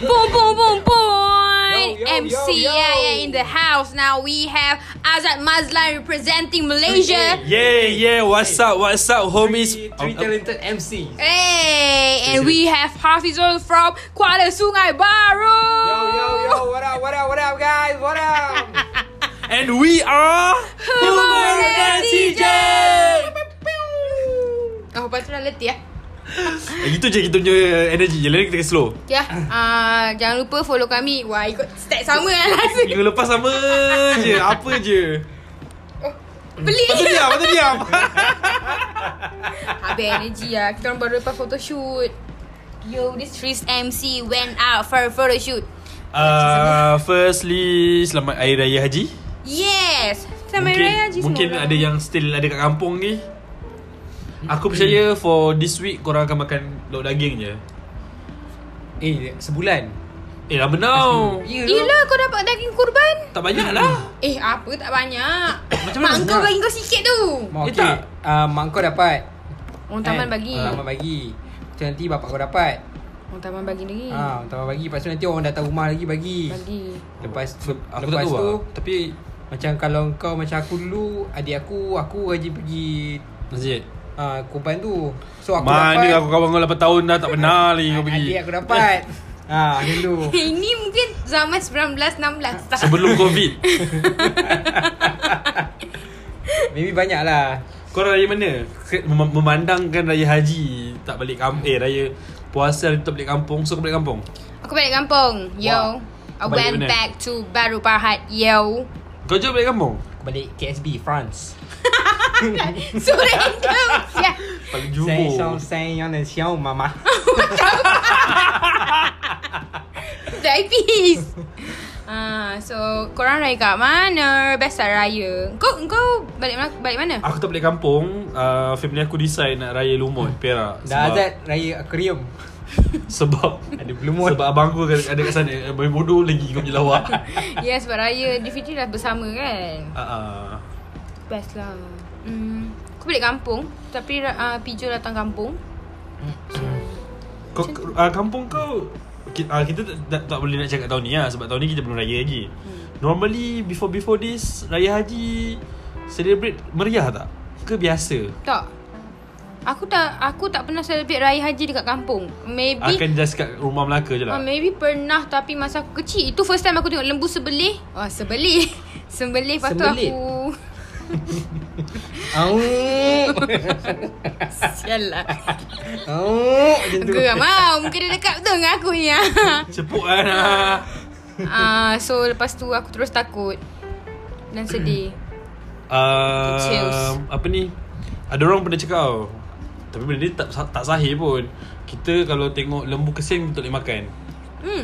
Boom, boom, boom, boom. Yo, yo, MC yo, yo. yeah, yeah, in the house. Now we have Azad Mazlan representing Malaysia. Yeah, yeah. What's up? What's up, homies? Three, three talented MC. Hey, and we have Hafizul from Kuala Sungai Baru. Yo, yo, yo, what up, what up, what up, guys? What up? And we are Humor dan DJ. CJ. Oh, dah letih ya. Eh, Gitu je kita punya energy je. Lain kita slow. Ya, uh, jangan lupa follow kami. Wah, ikut step sama lah. Minggu lepas sama je. Apa je. Beli. Lepas tu diam, tu diam. Habis energy lah. Kita orang baru lepas photoshoot. Yo, this Tris MC went out for a photoshoot. Uh, firstly, selamat Hari Raya Haji. Yes. Selamat mungkin, Raya Haji Mungkin semua ada orang. yang still ada kat kampung ni. Aku percaya for this week korang akan makan lauk daging je. eh, sebulan. Eh, lama now. Gila kau dapat daging kurban? Tak banyak lah. Eh, apa tak banyak. Macam Mak mana kau bagi kau sikit tu. Mak, Eh, okay. tak. Uh, mak kau dapat. Orang taman bagi. Uh, taman bagi. Lepas tu nanti bapak kau dapat. Orang taman bagi lagi. Ha, taman bagi. Lepas tu nanti orang datang rumah lagi bagi. Bagi. Lepas Aku tak lepas tahu tu lah. Tapi macam kalau kau macam aku dulu, adik aku, aku rajin pergi Masjid. Uh, kurban tu. So aku Mana dapat. aku kawan kau 8 tahun dah tak pernah lagi kau pergi. Adik aku dapat. ha, dulu. Ini mungkin zaman 1916 tak? Sebelum Covid. Maybe banyak lah. Kau raya mana? Mem- Memandangkan raya haji tak balik kampung. Eh raya puasa tak balik kampung. So kau balik kampung. Aku balik kampung. Yo. I Balik went mana? back to Baru Parhat. Yo. Kau je balik kampung? balik KSB France. so random. Yeah. Pak Jubo. Saya sang Saya Yang dan Xiao Mama. Oh, Diabetes. Ah, so korang raya kat mana? Best tak raya. Kau kau balik mana? Balik mana? Aku tak balik kampung. Uh, family aku decide nak raya Lumut, Perak. Dah azat raya aquarium. Sebab Ada belumut. Sebab abang aku ada ada kat sana eh, Main bodoh lagi kau punya lawak Ya sebab raya Definitively dah bersama kan uh, uh. Best lah hmm. Aku balik kampung Tapi uh, Pijo datang kampung Kau, uh, kampung kau kita, uh, kita tak, tak, tak boleh nak cakap tahun ni lah Sebab tahun ni kita belum raya lagi Hmm. Normally before before this Raya Haji Celebrate meriah tak? Ke biasa? Tak Aku tak Aku tak pernah celebrate Raya Haji dekat kampung. Maybe Akan just kat rumah Melaka je uh, lah Maybe pernah Tapi masa aku kecil. Itu first time aku tengok lembu sebelih. Oh sebelih. Sembelih Lepas tu aku Au. Sial lah. Au. Macam tu. Geram. Lah Muka dia dekat betul dengan aku ni ah. Cepuk kan ah. Ah, So lepas tu aku terus takut Dan sedih. Uh, Apa ni? Ada orang pernah cakap Tapi benda ni tak, tak sahih pun Kita kalau tengok lembu kesian Kita tak boleh makan Hmm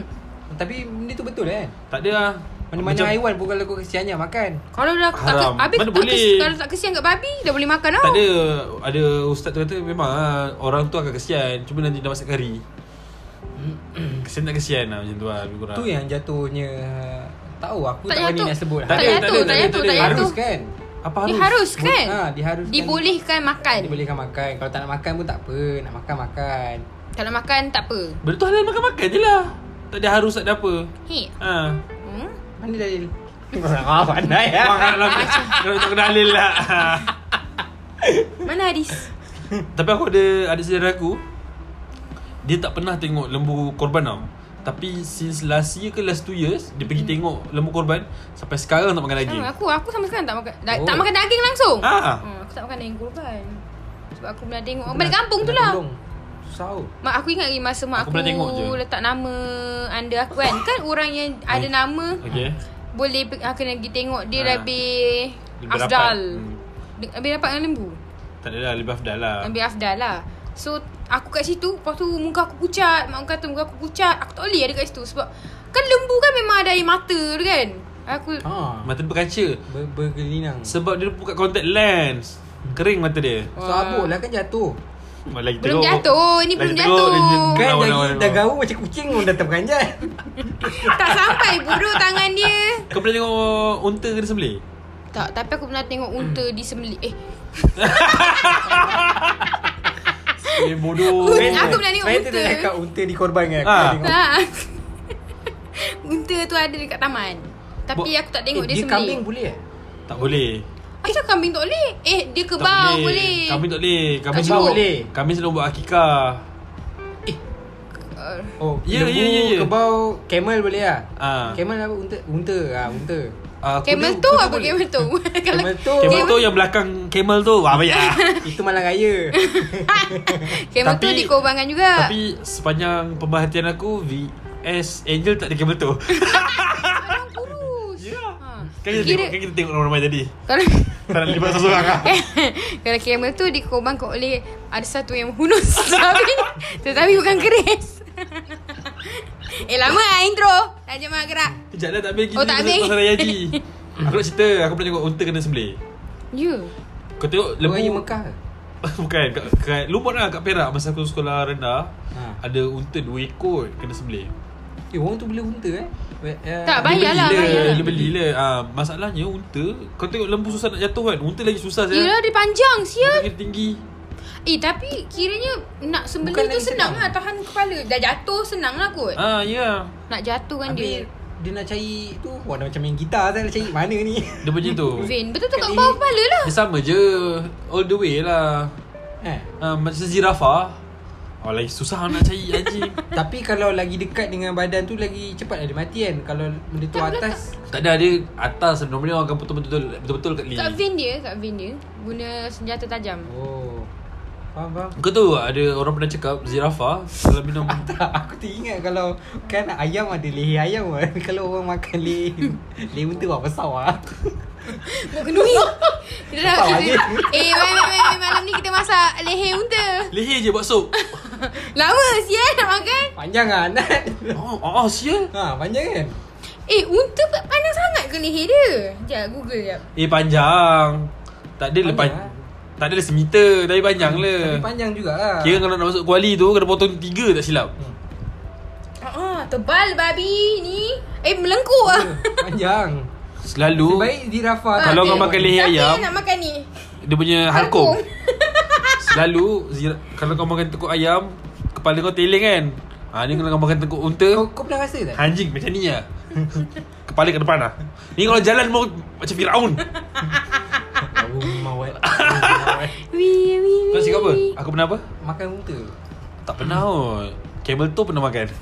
Tapi benda tu betul kan? Tak ada lah Mana-mana Macam- haiwan pun kalau kau kesiannya makan. Kalau dah tak, Haram. habis Mana tak boleh? Kes, kalau tak kesian kat babi dah boleh makan tau. Tak ada Ada ustaz tu kata Memang lah Orang tu akan kesian Cuma nanti dah masak kari Kesian tak kesian lah Macam tu lah Lebih kurang Tu yang jatuhnya Tahu aku Tak tak, berani nak sebut. Tak Tak jatuh, tak jatuh. Harus kan? Apa harus? Diharuskan. Ha, diharuskan. Dibolehkan makan. Dibolehkan makan. Kalau tak nak makan pun tak apa. Nak makan makan. Kalau makan tak apa. Benda tu halal makan-makan je lah Tak ada harus tak ada apa Hei. Ha Hmm? Mana dalil? Ah, pandai ya. Orang kalau Kalau tak kena halal lah Mana hadis? Tapi aku ada Ada saudara aku Dia tak pernah tengok lembu korban tau Tapi since last year ke last 2 years Dia pergi tengok lembu korban Sampai sekarang tak makan daging Sama aku, aku sama sekali tak makan da- Oh. tak makan daging langsung. Ah. Hmm, aku tak makan daging kurban. Sebab aku pernah tengok balik kampung tu lah. Susah. Mak aku ingat lagi masa mak Aku aku, tengok je. letak nama under aku kan. Kan orang yang ada nama Okay boleh ah, kena pergi tengok dia Ha. lebih, Lebih afdal. Hmm. Lebih dapat dengan lembu. Tak ada lah Lebih afdal lah Lebih afdal lah. So aku kat situ Lepas tu muka aku pucat Mak aku kata muka aku pucat Aku tak boleh ada kat situ Sebab Kan lembu kan memang ada air mata tu kan Aku Ha. Mata dia berkaca Ber, bergelinang. Sebab dia buka contact lens Kering mata dia So abuk lah kan jatuh. Lagi Belum teruk. jatuh, ni Lagi belum teruk, jatuh. Kan lawan, dah, gaul macam kucing pun dah terperanjat. Tak sampai bodoh tangan dia Kau pernah tengok unta ke dia sembelih? Tak Tapi aku pernah tengok unta di sembelih Eh Eh bodoh Unta. Aku pernah tengok Saya unta. tu dah cakap unta dikorbankan. Ah. Aku tengok. tak raya tu ada dekat taman. Tapi Bo- aku tak tengok eh, dia, dia sembelih. kambing boleh eh? Tak boleh. Asal kambing tak boleh? Eh, dia Tak kebau boleh. Kambing tak boleh. Kambing selalu- boleh. Kambing selalu buat akikah. Uh, Oh, Ya, ya, ya, ya. kebau, camel boleh lah. Ah. Camel apa? Unta. Unta. Ah, unta. Uh, camel tu apa camel tu? Kalau Camel tu. Camel tu yang belakang camel tu. Wah, banyak. Itu malam raya. camel tu Tapi- dikorbankan juga. Tapi sepanjang pemerhatian aku VS Angel tak ada camel tu. Ya. Ha. Kan kita Kira- tengok, kan kita tengok orang ramai tadi. Kalau Tak nak libat lah. Kalau camel tu dikorbankan oleh Ada satu yang hunus Tetapi Tetapi bukan keris Eh lama lah intro Dah jemaah gerak Sekejap dah tak habis lagi Oh, tak habis. Pasal Raya Haji Aku nak cerita Aku pernah tengok unta kena sembelih Ya Kau tengok Lembu. lembu Raya Mekah. Bukan kat, kat Lumut lah kat Perak Masa aku sekolah rendah Ha. Ada unta dua ekor Kena sembelih Eh, orang tu beli unta eh? Eh, Tak, Dia bayar lah, beli bayar lah. Dia beli lah ah, Masalahnya unta Kau tengok lembu susah nak jatuh kan Unta lagi susah saya Yelah dia panjang sial Unta tinggi Eh tapi kiranya Nak sembelih Bukan tu senang, senang. lah Tahan kepala. Dah jatuh senang lah kot. Ah ya. Nak jatuh kan Habis dia. dia nak cari tu Wah dah macam main gitar saya nak cari mana ni? Dia punya tu. Vein Betul tu kat bawah kepala lah? Dia sama je All the way lah. Eh. ah, Macam zirafah Oh lagi susah nak cari anjing Tapi kalau lagi dekat dengan badan tu Lagi cepat ada mati kan? Kalau benda tu Tak, atas Tak? Ada dia atas. Normally orang akan betul-betul Betul-betul kat Kat lirik vein dia Kat vein dia Guna senjata tajam. Oh Faham faham Kau tahu tak, ada orang pernah cakap Zirafah Kalau minum tak, aku teringat kalau kan ayam ada leher ayam kan. Kalau orang makan leher leher unta apa besar lah. Buat kenduri Kita dah. Eh mai, mai, mai, mai, malam ni kita masak leher unta Leher je buat sup Lama sial nak makan Panjang lah Nat. Oh, oh, oh sial Ha, panjang kan? Eh unta panjang sangat ke leher dia Sekejap google sekejap Eh panjang Tak ada Panjang lepas lah. Tak ada semeter Tapi panjang le Tapi panjang jugalah. Kira kalau nak masuk kuali tu Kena potong tiga tak silap. Ah, tebal babi ni. Eh melengkuk ah. Panjang. Selalu. Baik zirafah. Ah, Kalau kau makan leher ayam nak makan ni? Dia punya halkom Selalu zira- Kalau kau makan tekuk ayam Kepala kau teling kan? Ha, Ni kalau kau makan tekuk unta Kau, kau pernah rasa tak? Anjing macam ni lah Kepala ke depan lah Ni kalau jalan mau Macam Fir'aun Oh, mawat. Wee, wee, Kau cakap apa? wee. Aku pernah apa? Makan unta. Tak pernah kot Camel tu pernah makan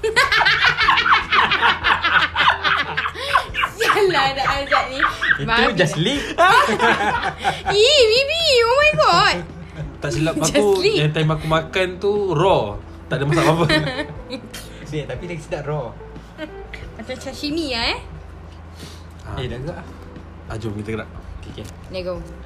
Sialah dah Azad ni Itu Babi. just leave. Ih Bibi Oh my god Tak silap Just aku. Yang time aku makan tu Raw Tak ada masak apa-apa Sedap, tapi lagi sedap raw. Macam sashimi lah eh ha. Eh, dah gerak. ah, Jom kita gerak Okay, okay. Let's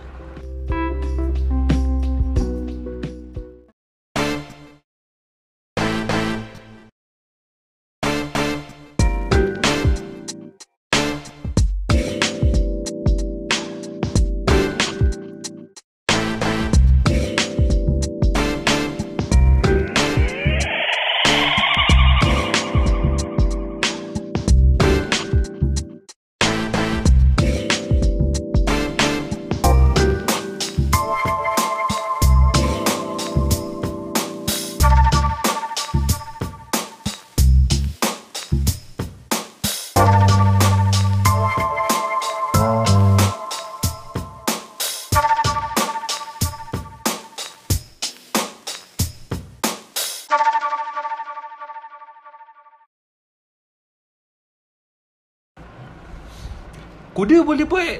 Kuda boleh buat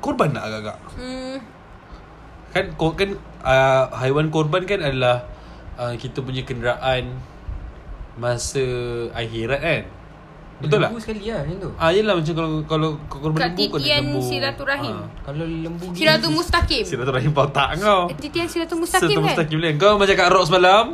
Korban tak agak-agak Hmm Kan kau kan uh, haiwan korban kan adalah uh, kita punya kenderaan masa akhirat kan. Betul tak? Lembu sekali lah macam tu. Ah yelah macam kalau kalau korban Kat lembu kau titian lembu. silaturahim. Ah. Kalau lembu gini. Siratul mustaqim Silaturahim kau tak kau. Eh, Titian siratul mustaqim Silatul kan mustaqim kan. Kau macam kat rock semalam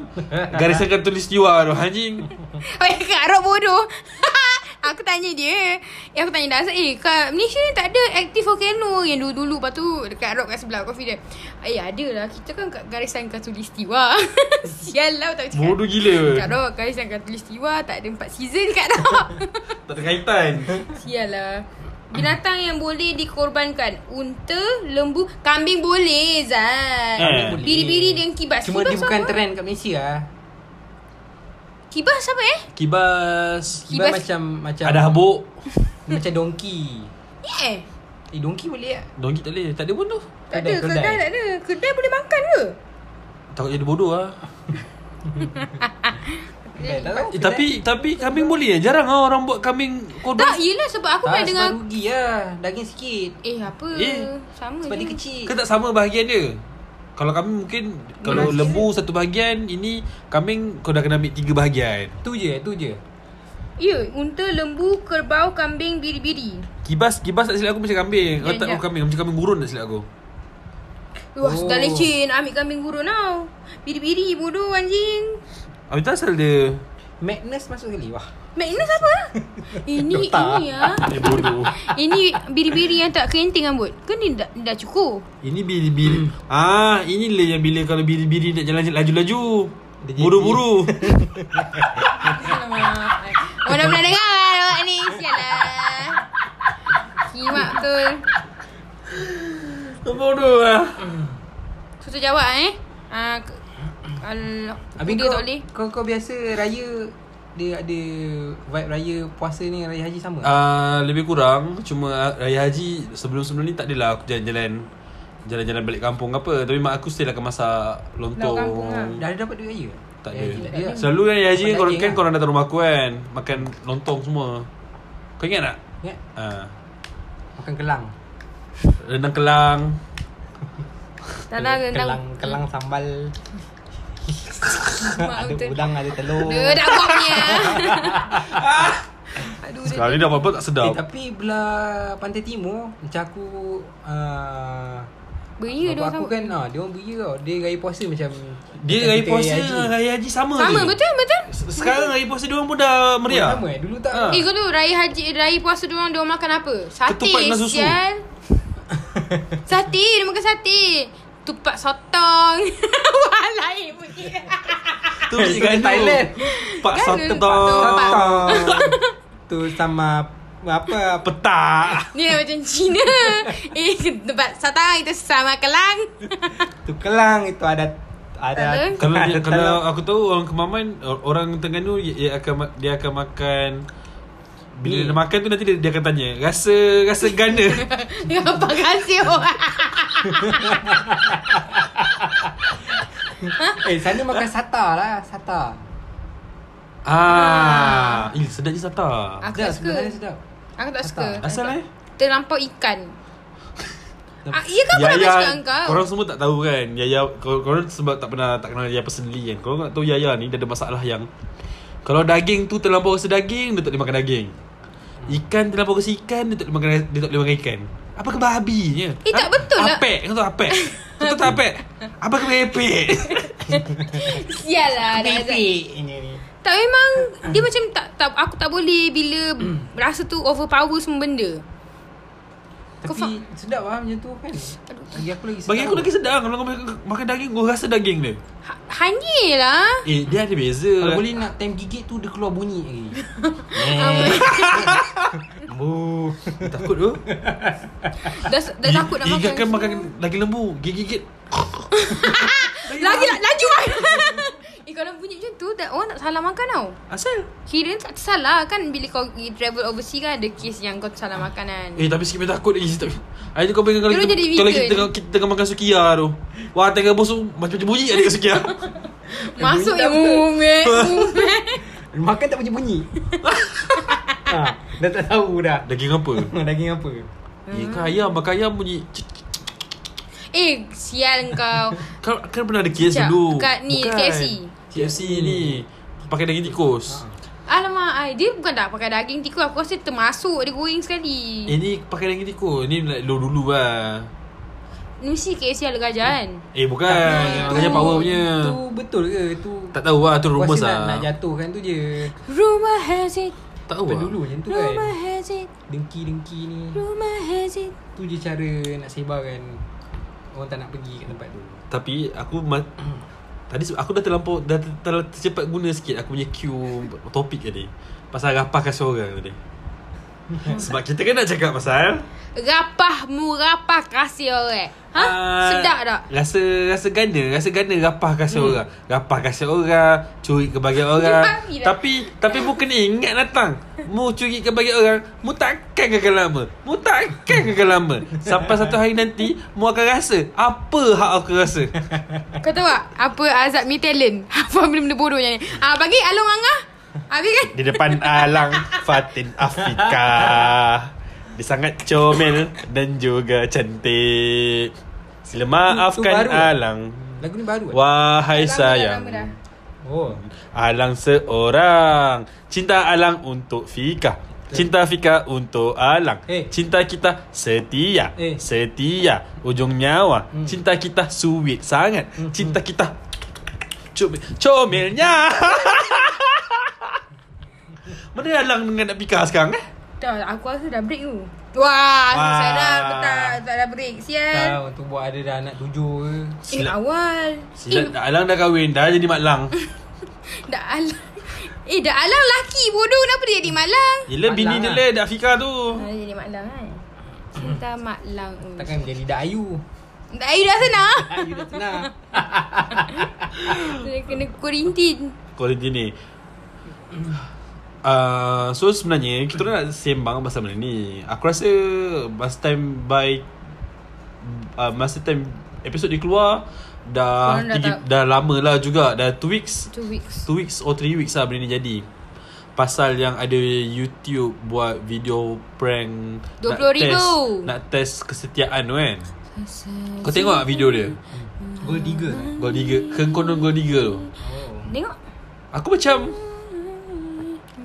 Garisan kan tulis jiwa tu anjing. Oh ya Kak Arab bodoh Aku tanya dia Eh aku tanya Dasar Eh kat Malaysia ni tak ada Active volcano Yang dulu-dulu Lepas tu Dekat rock kat sebelah Coffee dia Eh ada lah Kita kan kat garisan Katulistiwa Sial lah tak cakap Bodoh gila. Kat rock Garisan Katulistiwa Tak ada empat season kat rock Tak ada kaitan. Sial lah Binatang yang boleh dikorbankan Unta Lembu Kambing boleh Zat Eh. Biri-biri dengan kibas Cuma kibas dia bukan apa? trend kat Malaysia lah. Kibas apa eh? Kibas Kibas Kibas- macam macam Ada habuk Macam dongki. Eh. Eh dongki boleh tak? Dongki tak boleh Tak ada pun tu Tak ada, Kedai, kedai, tak ada. Kedai boleh makan ke? Takut jadi bodoh lah Eh, tak eh, Tapi Tapi kambing boleh eh Jarang lah orang buat kambing korban Tak, yelah sebab aku tak, pernah sebab dengar rugi lah. Daging sikit. Eh apa Eh, Sama Sebab je dia kecil. Kan tak sama bahagian dia Kalau kambing mungkin Kalau Beras. lembu satu bahagian Ini Kambing kau dah kena ambil tiga bahagian Tu je, tu je. Ya Unta, lembu, kerbau, kambing, biri-biri Kibas Kibas tak silap aku macam kambing Kau Ya, tak ya. tahu kambing Macam kambing gurun tak silap aku Wah Oh. dah leceh Nak ambil kambing gurun tau Biri-biri bodoh anjing Habis tu asal dia Magnus masuk sekali. Wah. Magnus apa? ini Dota. ini ah. Eh bodoh Ini biri-biri yang tak kerinting rambut. Kan ni dah, dah cukup. Ini biri-biri Ah, inilah yang bila kalau biri-biri nak jalan laju-laju Buru-buru. Orang dah pernah dengar kan awak ni. Sialah. Kimak betul. Bodoh lah Susah jawab eh. Ah, Habis kau, tak boleh. kau, kau biasa raya dia ada vibe raya puasa ni dengan raya haji sama? uh, Lebih kurang Cuma Raya Haji Sebelum-sebelum ni tak adalah Aku jalan-jalan Jalan-jalan balik kampung ke apa Tapi mak aku still akan masak Lontong kampung lah. Dah ada dapat duit raya? Tak ada ada. Selalu kan Raya Haji kan korang, kan lah. korang datang rumah aku kan Makan lontong semua Kau ingat tak? Ingat? Uh, Makan kelang. rendang kelang Tak lah rendang. Kelang, kelang sambal. Ada udang, ada telur. Dia dah buat punya. Aduh, dia- Sekarang ni dah apa-apa tak Eh, sedap tapi belah pantai timur macam aku uh, Beria dia aku sama. kan ah dia orang beria tau. Dia raya puasa macam Dia macam raya puasa haji. dengan Raya Haji sama, Sama je betul betul. Sekarang raya puasa dia orang pun dah meriah Sama eh dulu tak. Ah. Eh kau tu raya haji raya puasa dia orang dia orang makan apa? Sate Ketupat dengan susu. Sate dia makan sate. Tupat sotong. Wah lain bunyi. Tu tu gaduh Thailand. Pak. Sotong Sotong. tu sama apa Petak Ni dah macam Cina. eh tempat sotong itu sama kelang. tu kelang itu ada ada kalau dia, kalau aku tahu orang Kemaman or- orang Terengganu dia, dia akan dia akan makan bila dia makan tu nanti dia, dia akan tanya rasa rasa gana Ya apa kasih orang. eh sana makan sata lah sata ah eh sedap je sata Aku tak suka. sebenarnya sedap Aku tak suka. Tak. asal eh Terlampau ikan. Ah, iya kan aku nak cakap kau. Korang semua tak tahu kan Yaya kor- Korang sebab tak pernah Tak kenal Yaya personally kan Korang tak tahu Yaya ni Dia ada masalah yang Kalau daging tu Terlampau rasa daging Dia tak boleh makan daging Ikan terlampau rasa ikan Dia tak boleh makan Dia tak boleh makan ikan. Apa kebahabinya Eh, tak betul lah. Apek Kau tahu apek? Kau tahu tak apek? Apa kebepek Sial lah. ni Tak memang dia macam tak tak aku tak boleh bila rasa tu overpower semua benda. Kau tapi sedap lah macam tu kan bagi aku lagi sedap Bagi aku lagi sedap. Kalau kau makan, daging Kau rasa daging dia. Ha, hanyir lah. Eh dia ada beza. Kalau boleh nak time gigit tu dia keluar bunyi lagi. Bu. Takut tu. Dah, dah takut nak makan. Ingatkan makan daging lembu. Gigit-gigit Lagi lah, laju lah. eh kalau bunyi macam tu dah, orang tak salah makan tau. Asal Kira tak salah kan bila kau pergi travel overseas kan ada kes yang kau salah makanan. Eh tapi sikit takut lagi tak. Hari tu kau pegang kalau kita, jadi kalau kita tengah, kita tengah makan sukia tu. Wah tengah bosok macam-macam bunyi ada kat sukia. Masuk bunyi yang umet. makan tak bunyi-bunyi ha, dah tak tahu dah Daging apa? daging apa Eh kan ayam makan ayam bunyi. Eh, sial kau. Kan, kan pernah ada kes dulu. kat ni, KFC. KFC ni. Pakai daging tikus. Alamak, ai, dia bukan tak pakai daging tikus. Aku rasa termasuk dia goreng sekali. Eh ni pakai daging tikus. Ni like dulu dulu lah. Mesti KFC ada gajah kan? Eh bukan. Tu- Gajah power punya. tu betul ke tu Tak tahu lah tu rumus Kuasa nak, lah. nak jatuhkan tu je Rumah has it. Tak tahu lah. dulu macam tu kan Rumah has it. Dengki-dengki ni Rumah has it. Tu je cara nak sebarkan Orang tak nak pergi kat tempat tu Tapi aku ma- Tadi aku dah terlampau Dah ter- ter- tercepat guna sikit Aku punya cue Topik tadi. Pasal rapah kasih orang tadi Sebab kita kan nak cakap pasal Rapah mu rapah kasih orang. Ha? ah, Sedap tak? Rasa rasa gana, rasa gana rapah kasih hmm. orang. Rapah kasih orang, curi kebahagiaan orang. Tak? tapi tapi mu kena ingat datang. Mu curi kebahagiaan orang, mu takkan gagal lama. Mu takkan gagal lama. Sampai satu hari nanti mu akan rasa apa hak aku rasa. Kau tahu tak? Apa azab me talent? Apa benda-benda bodoh yang ni? Ah, bagi Along Angah. Habis kan? Di depan alang Fatin Afika Dia sangat comel Dan juga cantik Sila maafkan baru tak? alang Lagu ni baru kan? Wahai dah, sayang lama dah. Oh Alang seorang Cinta alang untuk Fika Cinta Fika untuk Alang Eh. Cinta kita setia Eh. Setia Ujung nyawa Hmm. Cinta kita sweet sangat Hmm, Cinta kita Comel Comelnya Mana Alang dengan nak Fika sekarang eh Tak, aku rasa dah break tu. Wah, Wah. saya dah tak, tak dah break. Sial. Tahu tu buat ada dah anak tujuh ke Eh, Silap. awal. Silat Alang dah kahwin Dah jadi mak lang Eh, dah alang. Eh, dah alang laki bodoh. Kenapa dia jadi malang? Yelah Mak bini lang dia lah. Dah Fika tu Ah, dia jadi malang kan? Cinta malang. Oh. Takkan jadi dak ayu Tak, air dah senang. Ayu dah senang Dia kena kuarantin. Kualiti ni Uh, so sebenarnya kita nak sembang pasal benda ni. Aku rasa masa time by uh, masa time episod dia keluar dah Korang dah tak- dah lama lah juga dah 2 weeks Two weeks. 2 weeks or 3 weeks lah benda ni jadi. Pasal yang ada YouTube buat video prank nak 20,000. test, nak test kesetiaan tu kan. Kau tengok tak video dia? Gold digger eh? Gold digger, Kengkonon gold digger tu. Oh Tengok. Aku macam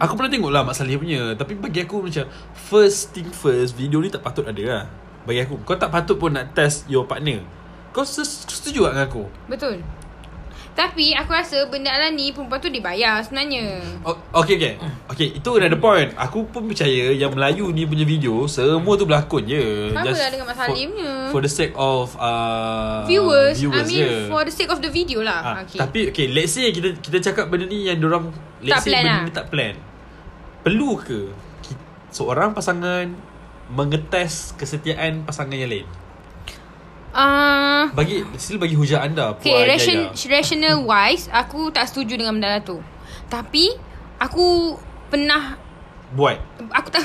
Aku pernah tengok lah Mak Salih punya Tapi bagi aku macam First thing first Video ni tak patut ada lah Bagi aku Kau tak patut pun nak test your partner Kau setuju tak dengan aku? Betul. Tapi aku rasa benda alam ni perempuan tu dibayar sebenarnya. Oh, okay okay Okay itu another point Aku pun percaya Yang Melayu ni punya video Semua tu berlakon je Sama Just lah dengan Mak for- Salim punya. For the sake of uh, Viewers, viewers I mean je. for the sake of the video lah. Ah, okay. Tapi okay Let's say kita kita cakap benda ni Yang orang Let's Tak say plan benda lah. ni tak plan Perlu ke Seorang pasangan Mengetes kesetiaan pasangan yang lain Uh, Bagi Still bagi hujah anda okay, Puan ration, Jaya. rational wise, aku tak setuju dengan benda tu. Tapi, aku pernah, Buat aku tak,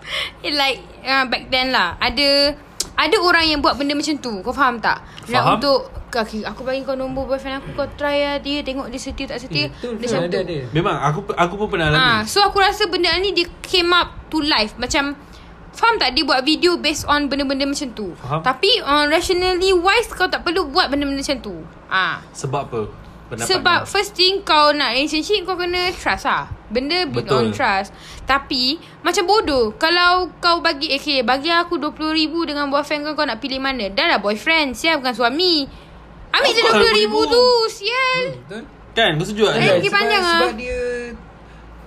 like, uh, back then lah, ada, ada orang yang buat benda macam tu. Kau faham tak? Nak Faham. untuk, okay, aku bagi kau nombor boyfriend aku, kau try lah dia, tengok dia setia tak setia. Betul macam tu. ada Memang aku aku pun pernah Ah, alami so aku rasa benda ni dia came up to life macam Faham tak dia buat video based on benda-benda macam tu. Faham. Tapi uh, rationally wise kau tak perlu buat benda-benda macam tu. Ah. Sebab apa Pendapat Sebab anda? first thing kau nak relationship kau kena trust lah. Benda build Betul. on trust. Tapi macam bodoh kalau kau bagi okay bagi aku 20,000 dengan boyfriend kau kau nak pilih mana? Dah lah boyfriend, siap bukan suami. Ambil je Apa 20,000 20,000? tu, sial. Betul Kan kau setuju tak Eh, Jaya? lagi sebab, panjang ah. Sebab dia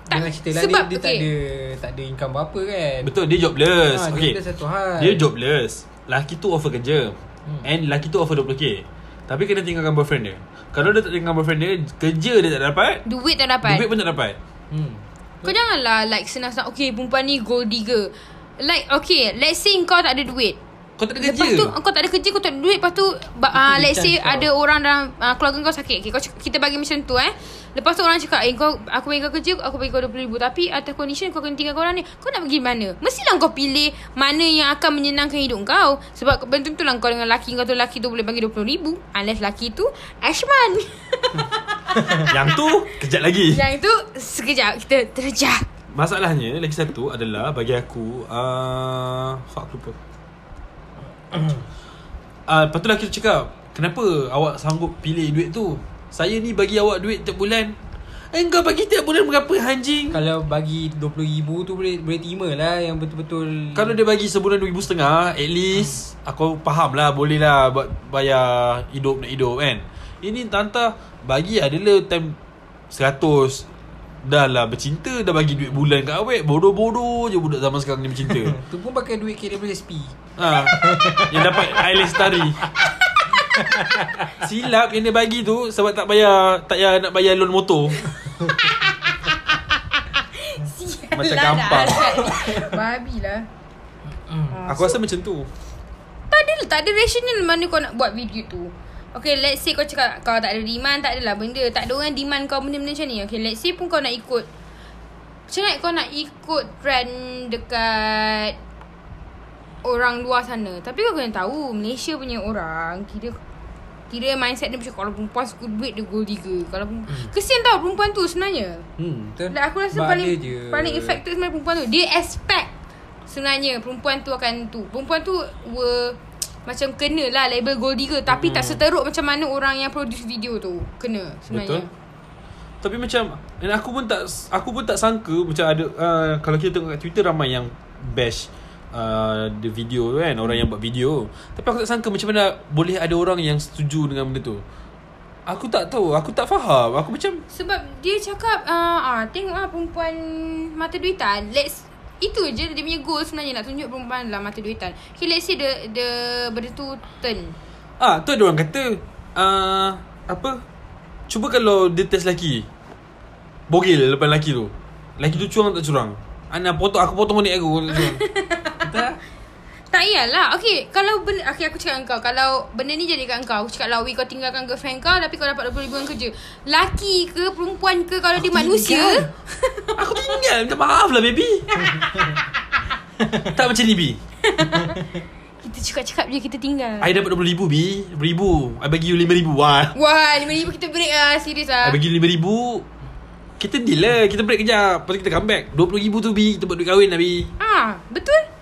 Tak, Dengan cerita lah sebab, dia, dia tak ada Tak ada income berapa kan Betul dia jobless ha, Okay Dia satu hal Dia jobless Laki tu offer kerja Hmm. And laki tu offer 20k Tapi kena tinggalkan boyfriend dia Kalau dia tak tinggalkan boyfriend dia Kerja dia tak dapat Duit tak dapat. Duit pun tak dapat hmm. Kau janganlah like senang-senang Okay perempuan ni gold digger Like okay Let's say kau tak ada duit Kau tak ada Lepas kerja? tu kau tak ada kerja Kau tak ada duit Lepas tu uh, Let's say kau. ada orang dalam uh, Keluarga kau sakit okay, kau, Kita bagi macam tu eh. Lepas tu orang cakap Eh kau Aku bagi kau kerja Aku bagi kau RM20,000 Tapi atas condition Kau kena tinggal orang ni. Kau nak pergi mana? Mestilah kau pilih Mana yang akan menyenangkan hidup kau. Sebab belum tentu lah Kau dengan laki kau tu Laki tu boleh bagi RM20,000 Unless laki tu Ashman. Yang tu Kejap lagi. Yang itu Sekejap Kita terjah. Masalahnya Lagi satu adalah Bagi aku uh, Fuck lupa uh, Lepas tu lelaki tu cakap Kenapa awak sanggup pilih duit tu? Saya ni bagi awak duit tiap bulan. Engkau bagi tiap bulan berapa anjing? Kalau bagi RM20,000 tu boleh boleh terima lah Yang betul-betul. Kalau dia bagi sebulan RM2,500 At least Aku faham lah Boleh lah Buat bayar Hidup nak hidup kan? Ini tanta Bagi adalah time 100 Dah lah bercinta Dah bagi duit bulan kat awet Bodoh-bodoh je Budak zaman sekarang ni bercinta Tu pun pakai duit KWSP ha. Yang dapat Island Starry Silap yang dia bagi tu Sebab tak bayar Tak payah nak bayar loan motor Macam lah, gampang. Babi lah. Hmm. Ah, Aku so- rasa macam tu Tak ada Tak ada rational mana kau nak buat video tu Okay let's say kau cakap Kau tak ada demand Tak adalah benda Tak ada orang demand kau benda-benda macam ni Okay let's say pun kau nak ikut Macam mana kau nak ikut trend Dekat Orang luar sana Tapi kau kena tahu Malaysia punya orang Kira Kira mindset dia macam Kalau perempuan suka duit Dia gold digger Kalau perempuan hmm. Kesian tau perempuan tu sebenarnya Hmm, betul. dan aku rasa Sebab paling je. paling effective sebenarnya perempuan tu. Dia expect sebenarnya perempuan tu akan tu. Perempuan tu were macam kena lah label gold digger tapi tak seteruk macam mana orang yang produce video tu. Kena sebenarnya. Betul. Tapi macam Dan aku pun tak Aku pun tak sangka Macam ada uh, Kalau kita tengok kat Twitter Ramai yang Bash uh, The video tu kan Orang yang buat video. Tapi aku tak sangka Macam mana Boleh ada orang yang Setuju dengan benda tu. Aku tak tahu Aku tak faham. Aku macam Sebab dia cakap ah uh, tengok ah perempuan mata duitan. Let's itu je dia punya goal sebenarnya nak tunjuk perempuan lah mata duitan. Okay let's say the the benda tu turn. Ah, tu ada orang kata uh, Apa Cuba kalau dia test lelaki Bogil lepas lelaki tu Lelaki tu curang tak curang Ana potong Aku potong monik aku tak. Betul? Tak iyalah. Okay Kalau benda Okay aku cakap dengan kau. Kalau benda ni jadi kat kau Aku cakap lah kau tinggalkan girlfriend kau Tapi kau dapat RM20,000 dengan kerja. Laki ke Perempuan ke Kalau dia Aku manusia? tinggal. Aku tinggal. Minta maaf lah baby. Tak macam ni B. Kita cakap-cakap je Kita tinggal. I dapat RM20,000 B. RM1,000 I bagi you RM5,000 Wah. Wah RM5,000 kita break lah Serius lah. I bagi you RM5,000 Kita deal lah. Kita break kejap. Lepas tu kita come back. RM20,000 tu B. Kita buat duit kahwin lah B. Ah, Betul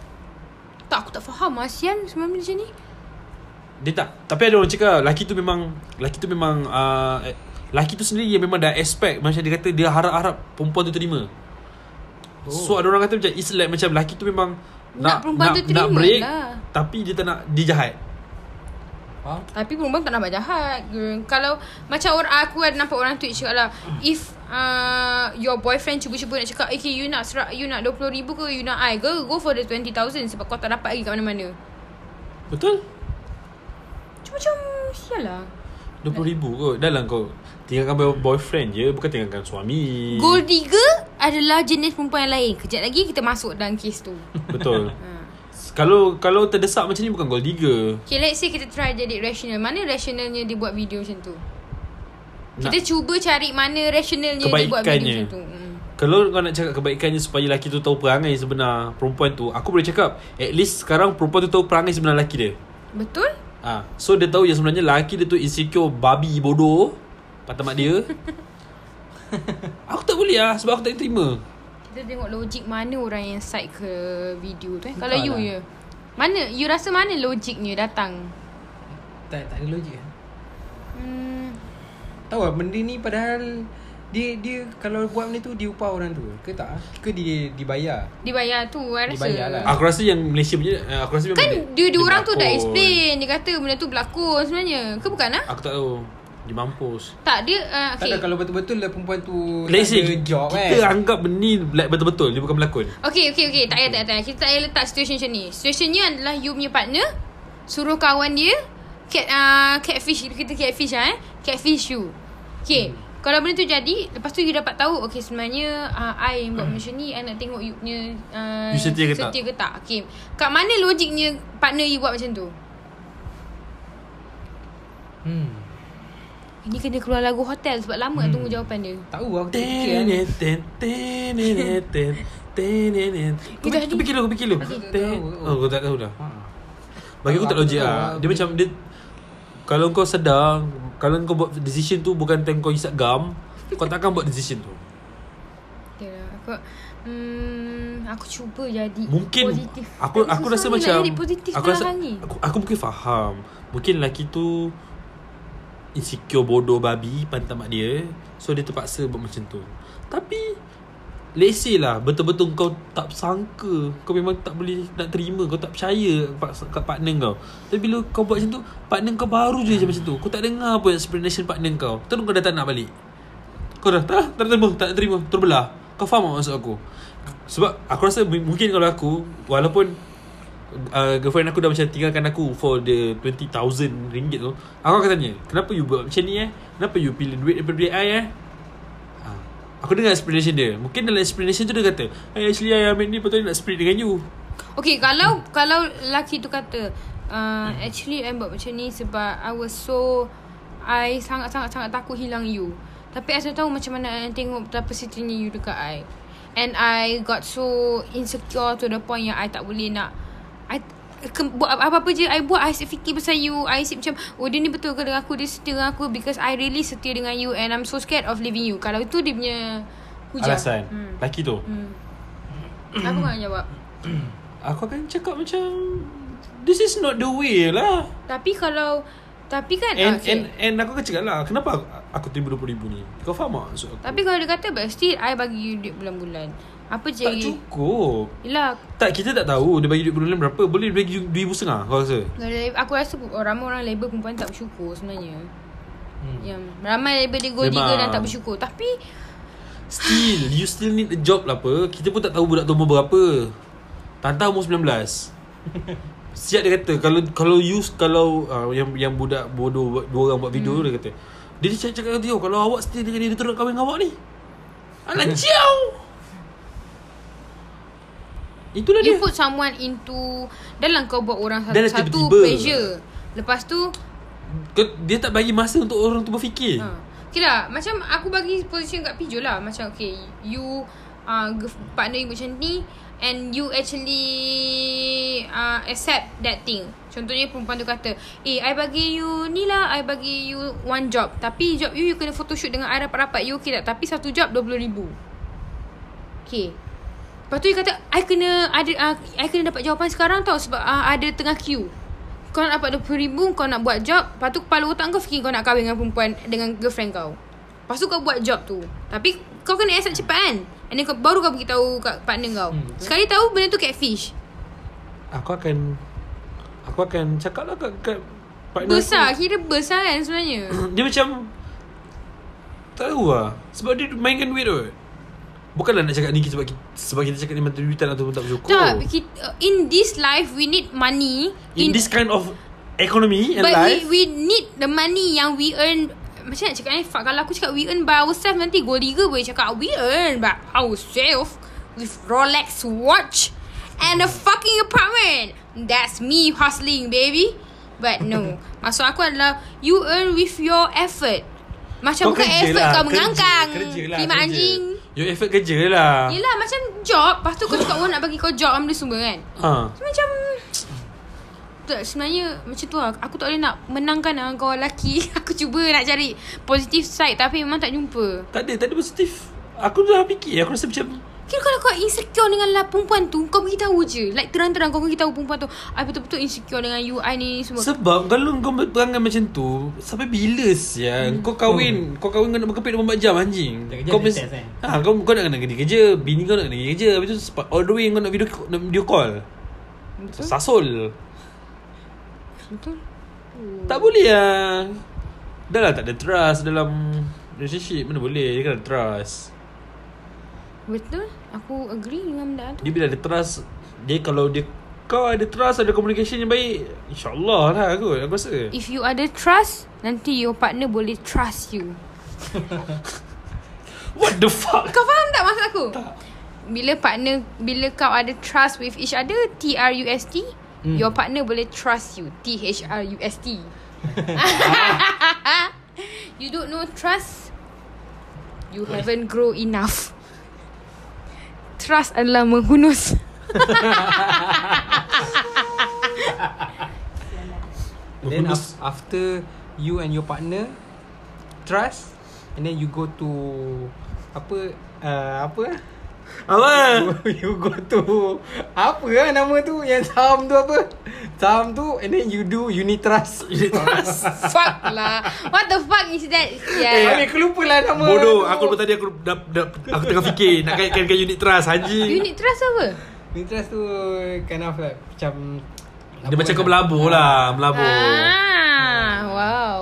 faham Asian Semua benda macam ni Dia tak Tapi ada orang cakap Laki tu memang Laki tu memang uh, eh, Laki tu sendiri yang memang dah expect Macam dia kata Dia harap-harap Perempuan tu terima oh. So ada orang kata macam It's like macam Laki tu memang Nak perempuan tu terima nak break, lah. Tapi dia tak nak Dia jahat Ha? Tapi perempuan tak nampak jahat. Kalau Macam orang aku ada nampak orang tweet cakap lah If uh, Your boyfriend cuba-cuba nak cakap Okay you nak serak, You nak RM20,000 ke You nak I ke? Go for the 20,000 Sebab kau tak dapat lagi kat mana-mana. Betul? Cuma macam Sial lah. RM20,000 kot Dah lah kau Tinggalkan boy- boyfriend je Bukan tinggalkan suami. Gold digger Adalah jenis perempuan yang lain. Kejap lagi kita masuk dalam kes tu. Betul. Ha. Kalau kalau terdesak macam ni Bukan gold digger Okay let's say kita try jadi rational. Mana rationalnya dia buat video macam tu Nak- Kita cuba cari mana rationalnya dia buat video macam tu hmm. Kalau kau nak cakap kebaikannya Supaya lelaki tu tahu perangai sebenar Perempuan tu Aku boleh cakap At least sekarang Perempuan tu tahu perangai sebenar lelaki dia Betul? Ah, So dia tahu yang sebenarnya Lelaki dia tu insecure Babi bodoh Patah mak dia Aku tak boleh lah Sebab aku tak terima Kita tengok logik mana orang yang side ke video tu eh. Kalau Entahlah. you je. Mana? You rasa mana logiknya datang? Tak, tak ada logik. Hmm, Tahu tak benda ni padahal dia dia kalau buat benda tu dia upah orang tu ke tak? Ke dia dibayar? dibayar tu I rasa. Dibayar lah. Aku rasa yang Malaysia punya eh, Aku rasa memang Kan dia, dia orang tu dah explain. Dia kata benda tu berlakon sebenarnya. Ke bukan ah? Aku tak tahu Dia mampus Tak dia uh, Tak okay. ada kalau betul-betul lah perempuan tu Let's tak ada job Kita kan. anggap benda ni like, Betul-betul Dia bukan berlakon Okay okay okay Tak payah tak payah, tak payah Kita tak payah letak situation macam ni Situationnya adalah You punya partner Suruh kawan dia cat, uh, Catfish Kita catfish lah eh Catfish you Okay hmm. Kalau benda tu jadi Lepas tu you dapat tahu Okay sebenarnya uh, I yang buat macam ni I nak tengok you punya uh, You setia ke tak? Setia ke tak Okay Kat mana logiknya Partner you buat macam tu Hmm. Ini kena keluar lagu hotel Sebab lama nak tunggu jawapan dia Tahu aku fikir kan. Tenet, ten, tenet, ten, tenet. Kau fikir- tadi. kau fikir dulu Kau fikir dulu Aku tak Ten- tahu. Oh kau tak tahu dah Ha. Bagi aku tak logik lah. Dia macam dia Kalau kau sedar Kalau kau buat decision tu Bukan time kau isap gam Kau takkan buat decision tu Okay Aku Hmm, aku cuba jadi Mungkin positif. Aku Tapi aku susah rasa macam jadi positif Aku rasa ni. aku, aku mungkin faham Mungkin lelaki tu Insecure bodoh babi Pantat mak dia So dia terpaksa buat macam tu Tapi Let's say lah. Betul-betul kau tak sangka. Kau memang tak boleh nak terima. Kau tak percaya kat partner kau. Tapi bila kau buat macam tu Partner kau baru je macam tu. Kau tak dengar pun explanation partner kau. Terus kau dah tak nak balik. Kau dah tak, tak terima Tak terima. Terbelah. Kau faham tak maksud aku? Sebab aku rasa mungkin kalau aku Walaupun uh, Girlfriend aku dah macam tinggalkan aku For the 20,000 ringgit tu Aku akan tanya Kenapa you buat macam ni eh? Kenapa you pilih duit daripada duit I eh. Aku dengar explanation dia. Mungkin dalam explanation tu dia kata hey, Actually I ambil ni I nak split dengan you. Okay kalau Kalau lelaki tu kata uh, Actually I buat macam ni Sebab I was so I sangat-sangat-sangat takut hilang you. Tapi I tak tahu macam mana I tengok Betapa setianya you dekat I. And I got so insecure to the point yang I tak boleh nak I ke, buat apa-apa je I buat I asyik fikir pasal you I asyik macam Oh dia ni betul ke dengan aku Dia setia dengan aku? Because I really setia dengan you And I'm so scared of leaving you. Kalau itu dia punya Hujah. Alasan? Hmm. Laki tu? Hmm. Apa kau nak jawab. Aku akan cakap macam This is not the way lah. Tapi kalau Tapi kan And, ah, and, and aku akan cakap lah Kenapa aku, aku terima RM20,000 ni? Kau faham tak maksud aku? Tapi kalau dia kata But still I bagi you duit bulan-bulan Apa je? Tak cukup. Yelah. Tak kita tak tahu Dia bagi duit bulan berapa. Boleh dia bagi RM2,500 Kau rasa? Kalau- Aku rasa Ramai orang label perempuan tak bersyukur sebenarnya. Hmm. Yang Ramai label dia gold digger dan tak bersyukur. Tapi Still You still need a job lah apa. Kita pun tak tahu budak tu umur berapa. Tanta umur 19 Siap dia kata Kalau kalau you Kalau uh, yang yang budak bodoh Dua orang buat video hmm. Dia kata Dia cakap cakap kata "Yo, Kalau awak still dengan dia Dia terus kahwin dengan awak ni. Alah ciao Itulah You dia. put someone into Dalam kau buat orang satu, satu tiba-tiba. pressure Lepas tu Kau- Dia tak bagi masa Untuk orang tu berfikir. Ha. Okay lah Macam aku bagi position kat Pijol lah. Macam okay You uh, Partner you macam ni And you actually uh, Accept that thing. Contohnya perempuan tu kata Eh I bagi you Ni lah I bagi you One job. Tapi job you You kena photoshoot dengan I rapat-rapat. You okay tak? Tapi satu job RM20,000 Okay Lepas tu dia kata I kena ada uh, I kena dapat jawapan sekarang tau Sebab uh, ada tengah queue. Kau nak dapat RM20,000 Kau nak buat job. Lepas tu kepala otak kau fikir Kau nak kahwin dengan perempuan Dengan girlfriend kau. Lepas tu kau buat job tu. Tapi kau kena accept cepat kan? And then kau, baru kau beritahu kat partner kau. Hmm, betul. Sekali tahu benda tu catfish. Aku akan Aku akan cakap lah kat, kat partner Besar aku. Kira besar kan sebenarnya? Dia macam Tak tahu lah. Sebab dia mainkan duit tu Bukanlah nak cakap ni sebab kita, sebab kita cakap ni mata duitan ataupun tak bersyukur. Tak kita, In this life We need money. In, this kind of economy and But life we, we need the money yang we earn. Macam nak cakap ni? Fuck, Kalau aku cakap we earn by ourselves Nanti gold digger boleh cakap We earn by ourselves With Rolex watch And a fucking apartment. That's me hustling baby. But no. Maksud aku adalah You earn with your effort. Macam Kau bukan kerja effort lah, kau kerja, mengangkang. kerja lah, Kimak kerja. anjing Your effort kerja lah. Yelah macam job Lepas tu kau cakap orang nak bagi kau job Benda semua kan. Ha. So, macam tak, sebenarnya macam tu lah. Aku tak boleh nak menangkan dengan kau lelaki. Aku cuba nak cari positive side Tapi memang tak jumpa. Tak ada, tak ada positif Aku dah fikir Aku rasa macam Kira kalau kau insecure dengan lah perempuan tu Kau beritahu je. Like terang-terang kau beritahu perempuan tu I betul-betul insecure dengan you I ni semua. Sebab kalau kau perangai macam tu Sampai bila siang Kau kahwin Kau kahwin kau nak berkepit 24 jam anjing. Kau mesti test, eh? ha, kau, kau nak kena pergi kerja Bini kau nak kena pergi kerja Habis tu all the way kau nak video, nak video call. Betul. Sasul. Betul. Tak boleh lah Dah lah tak ada trust dalam relationship. Mana boleh Dia kan ada trust Betul. Aku agree dengan benda tu. Dia bila ada trust Dia kalau dia Kau ada trust Ada communication yang baik InsyaAllah lah aku Aku rasa. If you ada trust Nanti your partner boleh trust you. What the fuck? Kau faham tak maksud aku? Bila partner Bila kau ada trust with each other T-R-U-S-T Hmm. Your partner boleh trust you. T-H-R-U-S-T You don't know trust You haven't grow enough Trust adalah menghunus Then af- after you and your partner trust and then you go to apa uh, apa? Apa? You go to apa lah nama tu? Yang saham tu apa? Saham tu and then you do unit trust Unit trust Fuck lah. What the fuck is that? Eh, yeah. Habis aku lupa lah nama Bodoh. tu. Aku daripada tadi aku dah, dah, Aku tengah fikir Nak kaitkan dengan unit trust Anjing. Unit trust apa? Unit trust tu kind of like macam Dia macam kau melabur lah Melabur. Ah, wow.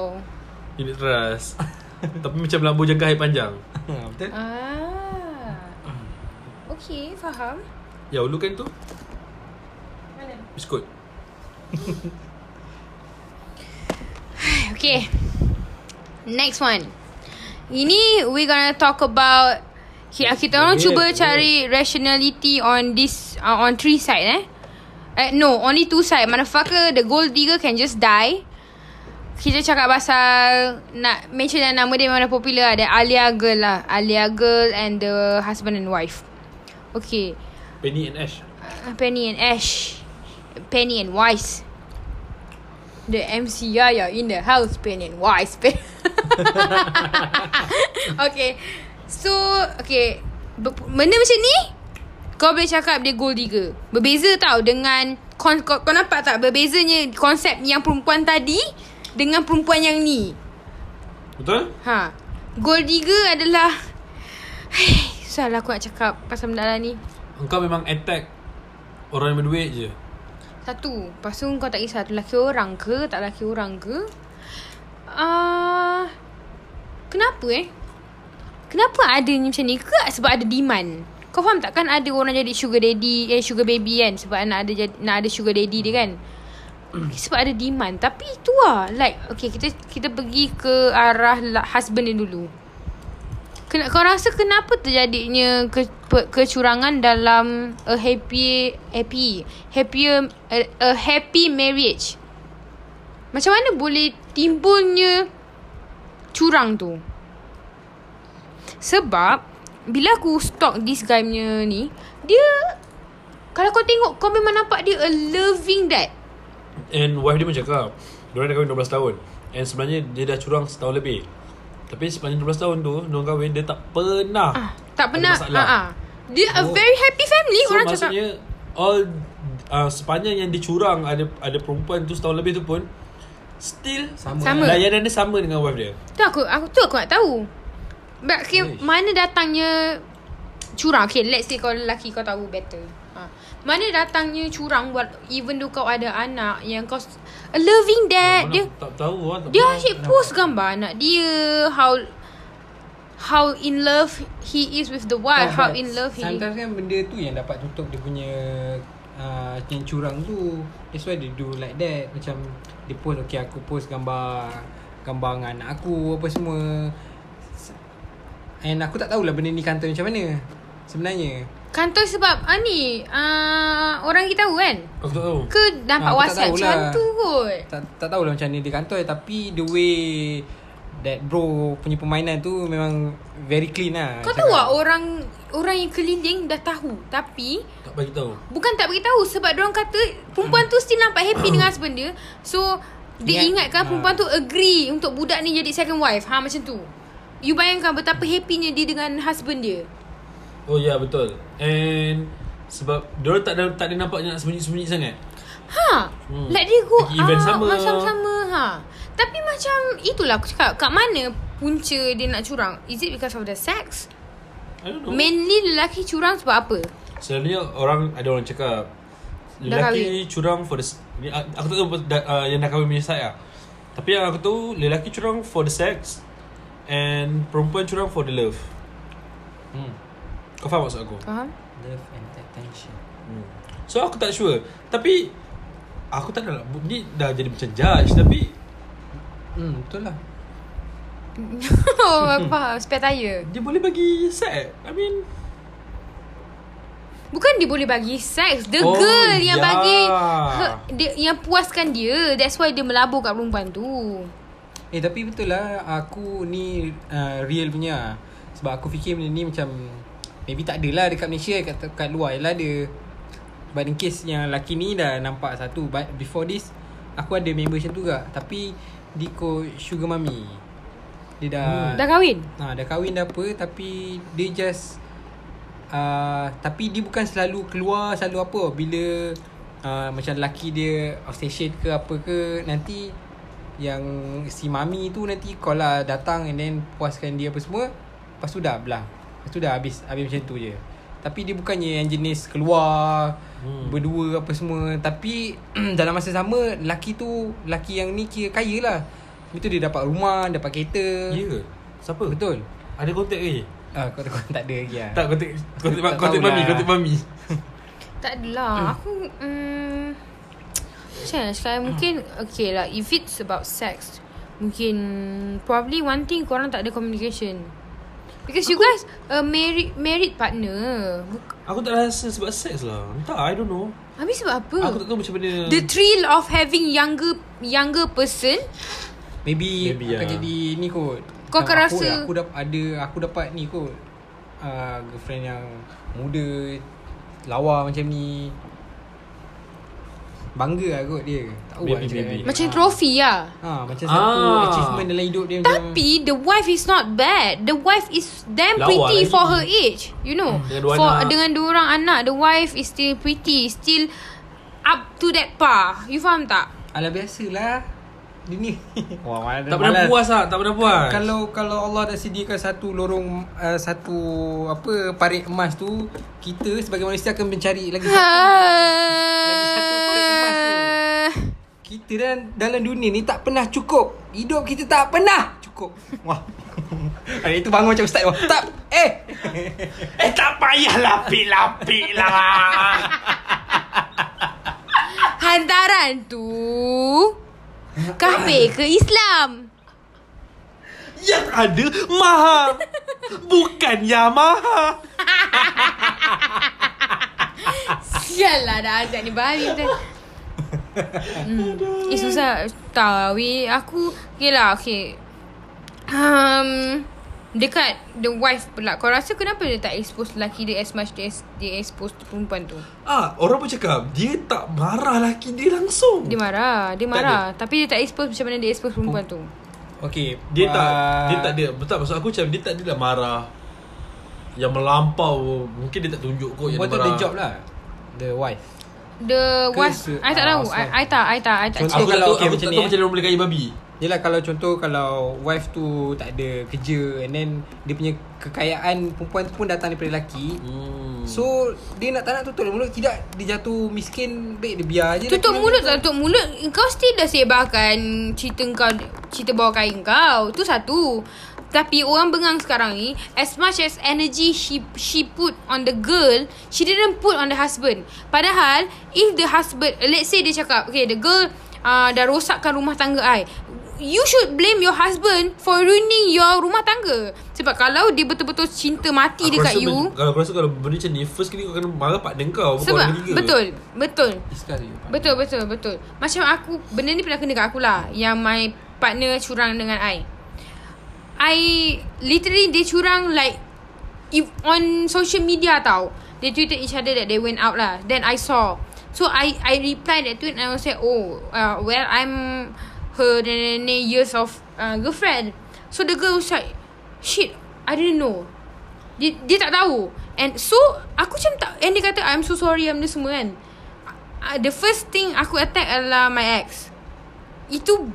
Unit trust Tapi macam melabur jangka hari panjang. Betul. Ah. Okay, faham. Ya ulu kan tu Mana? Biskut Okay. Next one. Ini we gonna talk about Kita, kita orang Yeah, cuba yeah. cari rationality on this uh, on three side eh. Eh no, only two side. Motherfucker, the gold digger can just die. Kita cakap pasal nak mention yang nama dia memang dah popular ada Alia Girl lah. Alia Girl and the husband and wife. Okay. Penny and Ash. Uh, Penny and Ash. Penny and Wise. The MC Yaya in the house. Penny and Wise. Pen- okay. So, okay. Be- benda macam ni, kau boleh cakap dia gold digger. Berbeza tau dengan... Kon- kau, kau nampak tak berbezanya konsep yang perempuan tadi dengan perempuan yang ni? Betul? Ha. Gold digger adalah... Susah lah aku nak cakap pasal benda lah ni. Engkau memang attack orang yang berduit je. Satu Lepas tu kau tak kisah tu lelaki orang ke Tak lelaki orang ke. Uh, Kenapa eh? Kenapa adanya macam ni Ke? Sebab ada demand. Kau faham tak? Kan ada orang jadi sugar daddy Eh sugar baby kan? Sebab nak ada jadi, nak ada sugar daddy dia kan? Sebab ada demand. Tapi tu lah Like Okay kita kita pergi ke arah husband dia dulu Ken- kau rasa kenapa terjadinya ke, pe, kecurangan dalam a happy happy happier a, a happy marriage? Macam mana boleh timbulnya curang tu? Sebab bila aku stalk this guy punya ni, dia kalau kau tengok kau memang nampak dia a loving dad. And wife dia pun cakap Diorang dah kahwin 12 tahun And sebenarnya dia dah curang setahun lebih Tapi sepanjang 12 tahun tu Diorang kahwin dia tak pernah Ah, tak pernah masalah. ah, ah. Dia a Oh. very happy family So orang cakap. maksudnya All uh, Sepanjang yang dicurang Ada ada perempuan tu setahun lebih tu pun Still Sama. Sama. Layanan dia sama dengan wife dia Tu aku aku tu aku nak tahu. But okay, mana datangnya curang? Okay, let's say kau lelaki kau tahu better. Mana datangnya curang buat even though kau ada anak yang kau a loving dad dia Tak tahu lah tak dia pernah. asyik post gambar anak dia how how in love he is with the wife, how in love he Sometimes kan benda tu yang dapat tutup dia punya uh, Yang curang tu. That's why they do like that. Macam Dia post Okay aku post gambar Gambar dengan anak aku Apa semua. And aku tak tahulah Benda ni kantor macam mana Sebenarnya Kantor sebab ah ni uh, orang kita tahu kan? Aku tak tahu Ke nampak Ah, tak WhatsApp macam tahulah. tu kot. tak, tak tahulah macam mana di kantor Tapi the way That bro punya permainan tu Memang Very clean lah Kau tahu tak orang orang yang keliling dah tahu tapi Tak bagi tahu bukan tak beritahu sebab orang kata perempuan tu still nampak happy dengan husband dia. So dia Ingat- ingatkan ha. perempuan tu agree untuk budak ni jadi second wife. Ha macam tu. You bayangkan betapa happynya dia dengan husband dia. Oh ya yeah, betul And Sebab Diorang tak ada, tak ada nampak nak sembunyi-sembunyi sangat Ha. Hmm. Let dia go Pergi event sama. Macam sama ha. Tapi macam itulah aku cakap kat mana punca dia nak curang? Is it because of the sex? I don't know Mainly lelaki curang sebab apa? Selalunya orang Ada orang cakap Dah Lelaki curang for the Aku tak tahu uh, Yang dah kahwin punya side lah Tapi yang aku tahu Lelaki curang for the sex And Perempuan curang for the love hmm. Kau faham maksud aku? Faham? Love and attention Hmm. So aku tak sure Tapi Aku tak nak Ni dah jadi macam judge Tapi Hmm betul lah oh, aku faham. Spare tire. Dia boleh bagi set I mean Bukan dia boleh bagi seks The Oh, girl yang ya. bagi her, dia, Yang puaskan dia That's why dia melabur kat perempuan tu Eh tapi betul lah Aku ni uh, real punya Sebab aku fikir benda ni macam Maybe tak ada lah dekat Malaysia Kat, kat luar je lah ada. But in case yang lelaki ni dah nampak satu But before this Aku ada member macam tu juga. Tapi Dia ikut sugar mummy. Dia dah Dah kahwin? ha, Dah kahwin dah apa Tapi Dia just uh, Tapi dia bukan selalu keluar Selalu apa. Bila uh, Macam lelaki dia Outstation ke apa ke Nanti Yang Si mami tu nanti Call lah datang And then Puaskan dia apa semua. Lepas tu dah belah Lepas tu dah habis Habis macam tu je Tapi dia bukannya yang jenis keluar Hmm. Berdua apa semua Tapi Dalam masa sama Lelaki tu Lelaki yang ni kira kaya lah Itu dia dapat rumah Dapat kereta Ya ke? Siapa? Betul Ada kontak ke? Ah, kau, kau tak ada lagi lah. Tak kontak Kontak, Tak kontak tahulah. mami Kontak mami Tak adalah Aku mm, Macam mana sekarang Mungkin Okay lah If it's about sex Mungkin Probably one thing Korang tak ada communication Because you guys a married married partner. Buk- Aku tak rasa sebab seks lah. Entah I don't know. Habis sebab apa? Aku tak tahu macam mana. The thrill of having younger younger person? Maybe, Maybe, akan ya. jadi ni kot. Kau akan aku, rasa- Aku dapat ada Aku dapat ni kot. Uh, Girlfriend yang Muda Lawa macam ni Bangga lah kot dia Tahu lah Maybe, macam macam trofi lah. ha, Macam satu Ah. achievement dalam hidup dia macam Tapi the wife is not bad. The wife is damn Lawa pretty lagi. for her age. You know. Dengan dua for anak. dengan dua orang anak, the wife is still pretty, still up to that par. You faham tak? Alah biasalah Dia ni Wah, malas- Tak pernah puas lah Tak pernah puas Kalau kalau Allah dah sediakan satu lorong uh, satu apa parit emas tu, kita sebagai manusia akan mencari lagi satu. satu parit emas tu. Kita dan dalam dunia ni tak pernah cukup. Hidup kita tak pernah cukup. Wah. Hari itu bangun macam ustaz. Wah, tak. Eh. Eh tak payah lapik-lapik lah Hantaran tu kafir ke Islam? Yang ada Maha Bukan Yamaha Sial lah dah azab ni Bahari betul hmm. Eh susah Tak Aku Okay lah okay um, Dekat The wife pula Kau rasa kenapa dia tak expose lelaki dia As much dia, dia expose perempuan tu Ah, orang pun cakap dia tak marah laki dia langsung. Dia marah Dia marah Tapi dia tak expose Macam mana dia expose perempuan tu Okey. Dia tak ah, dia tak dia betul maksud aku macam dia tak dia marah yang melampau mungkin dia tak tunjuk kot yang What dia the marah. job lah. The wife. The wife I tak ah, tahu I. I tak I tak I tak Contoh Aku check tak tahu okay, aku macam tak ni, tahu eh. macam mana boleh kaya babi. Yelah kalau contoh kalau wife tu tak ada kerja and then dia punya kekayaan perempuan tu pun datang daripada lelaki. Hmm. So dia nak tak nak tutup mulut tidak dia jatuh miskin baik dia biar je. Tutup mulut tak tutup mulut Kau still dah sebarkan Cerita kau Cerita bawah kain kau Tu satu Tapi orang bengang sekarang ni As much as energy she she put on the girl She didn't put on the husband Padahal If the husband Let's say dia cakap Okay the girl uh, Dah rosakkan rumah tangga I You should blame your husband For ruining your rumah tangga Sebab kalau dia betul-betul cinta mati Aku dekat rasa you Kalau aku rasa kalau benda macam ni First kali kau kena marah partner kau bukan Sebab orang ketiga. Betul Betul. Betul betul betul. Macam aku benda ni pernah kena kat aku lah yang my partner curang dengan I. I literally dia curang like if on social media tau. They tweeted each other that they went out lah. Then I saw. So I I replied that tweet and I was like, oh, uh, well I'm her nenek years of uh, girlfriend. So the girl was like, shit, I didn't know. Dia, dia tak tahu. And so Aku macam tak And dia kata I'm so sorry I'm ni semua kan. Uh, The first thing Aku attack adalah My ex. Itu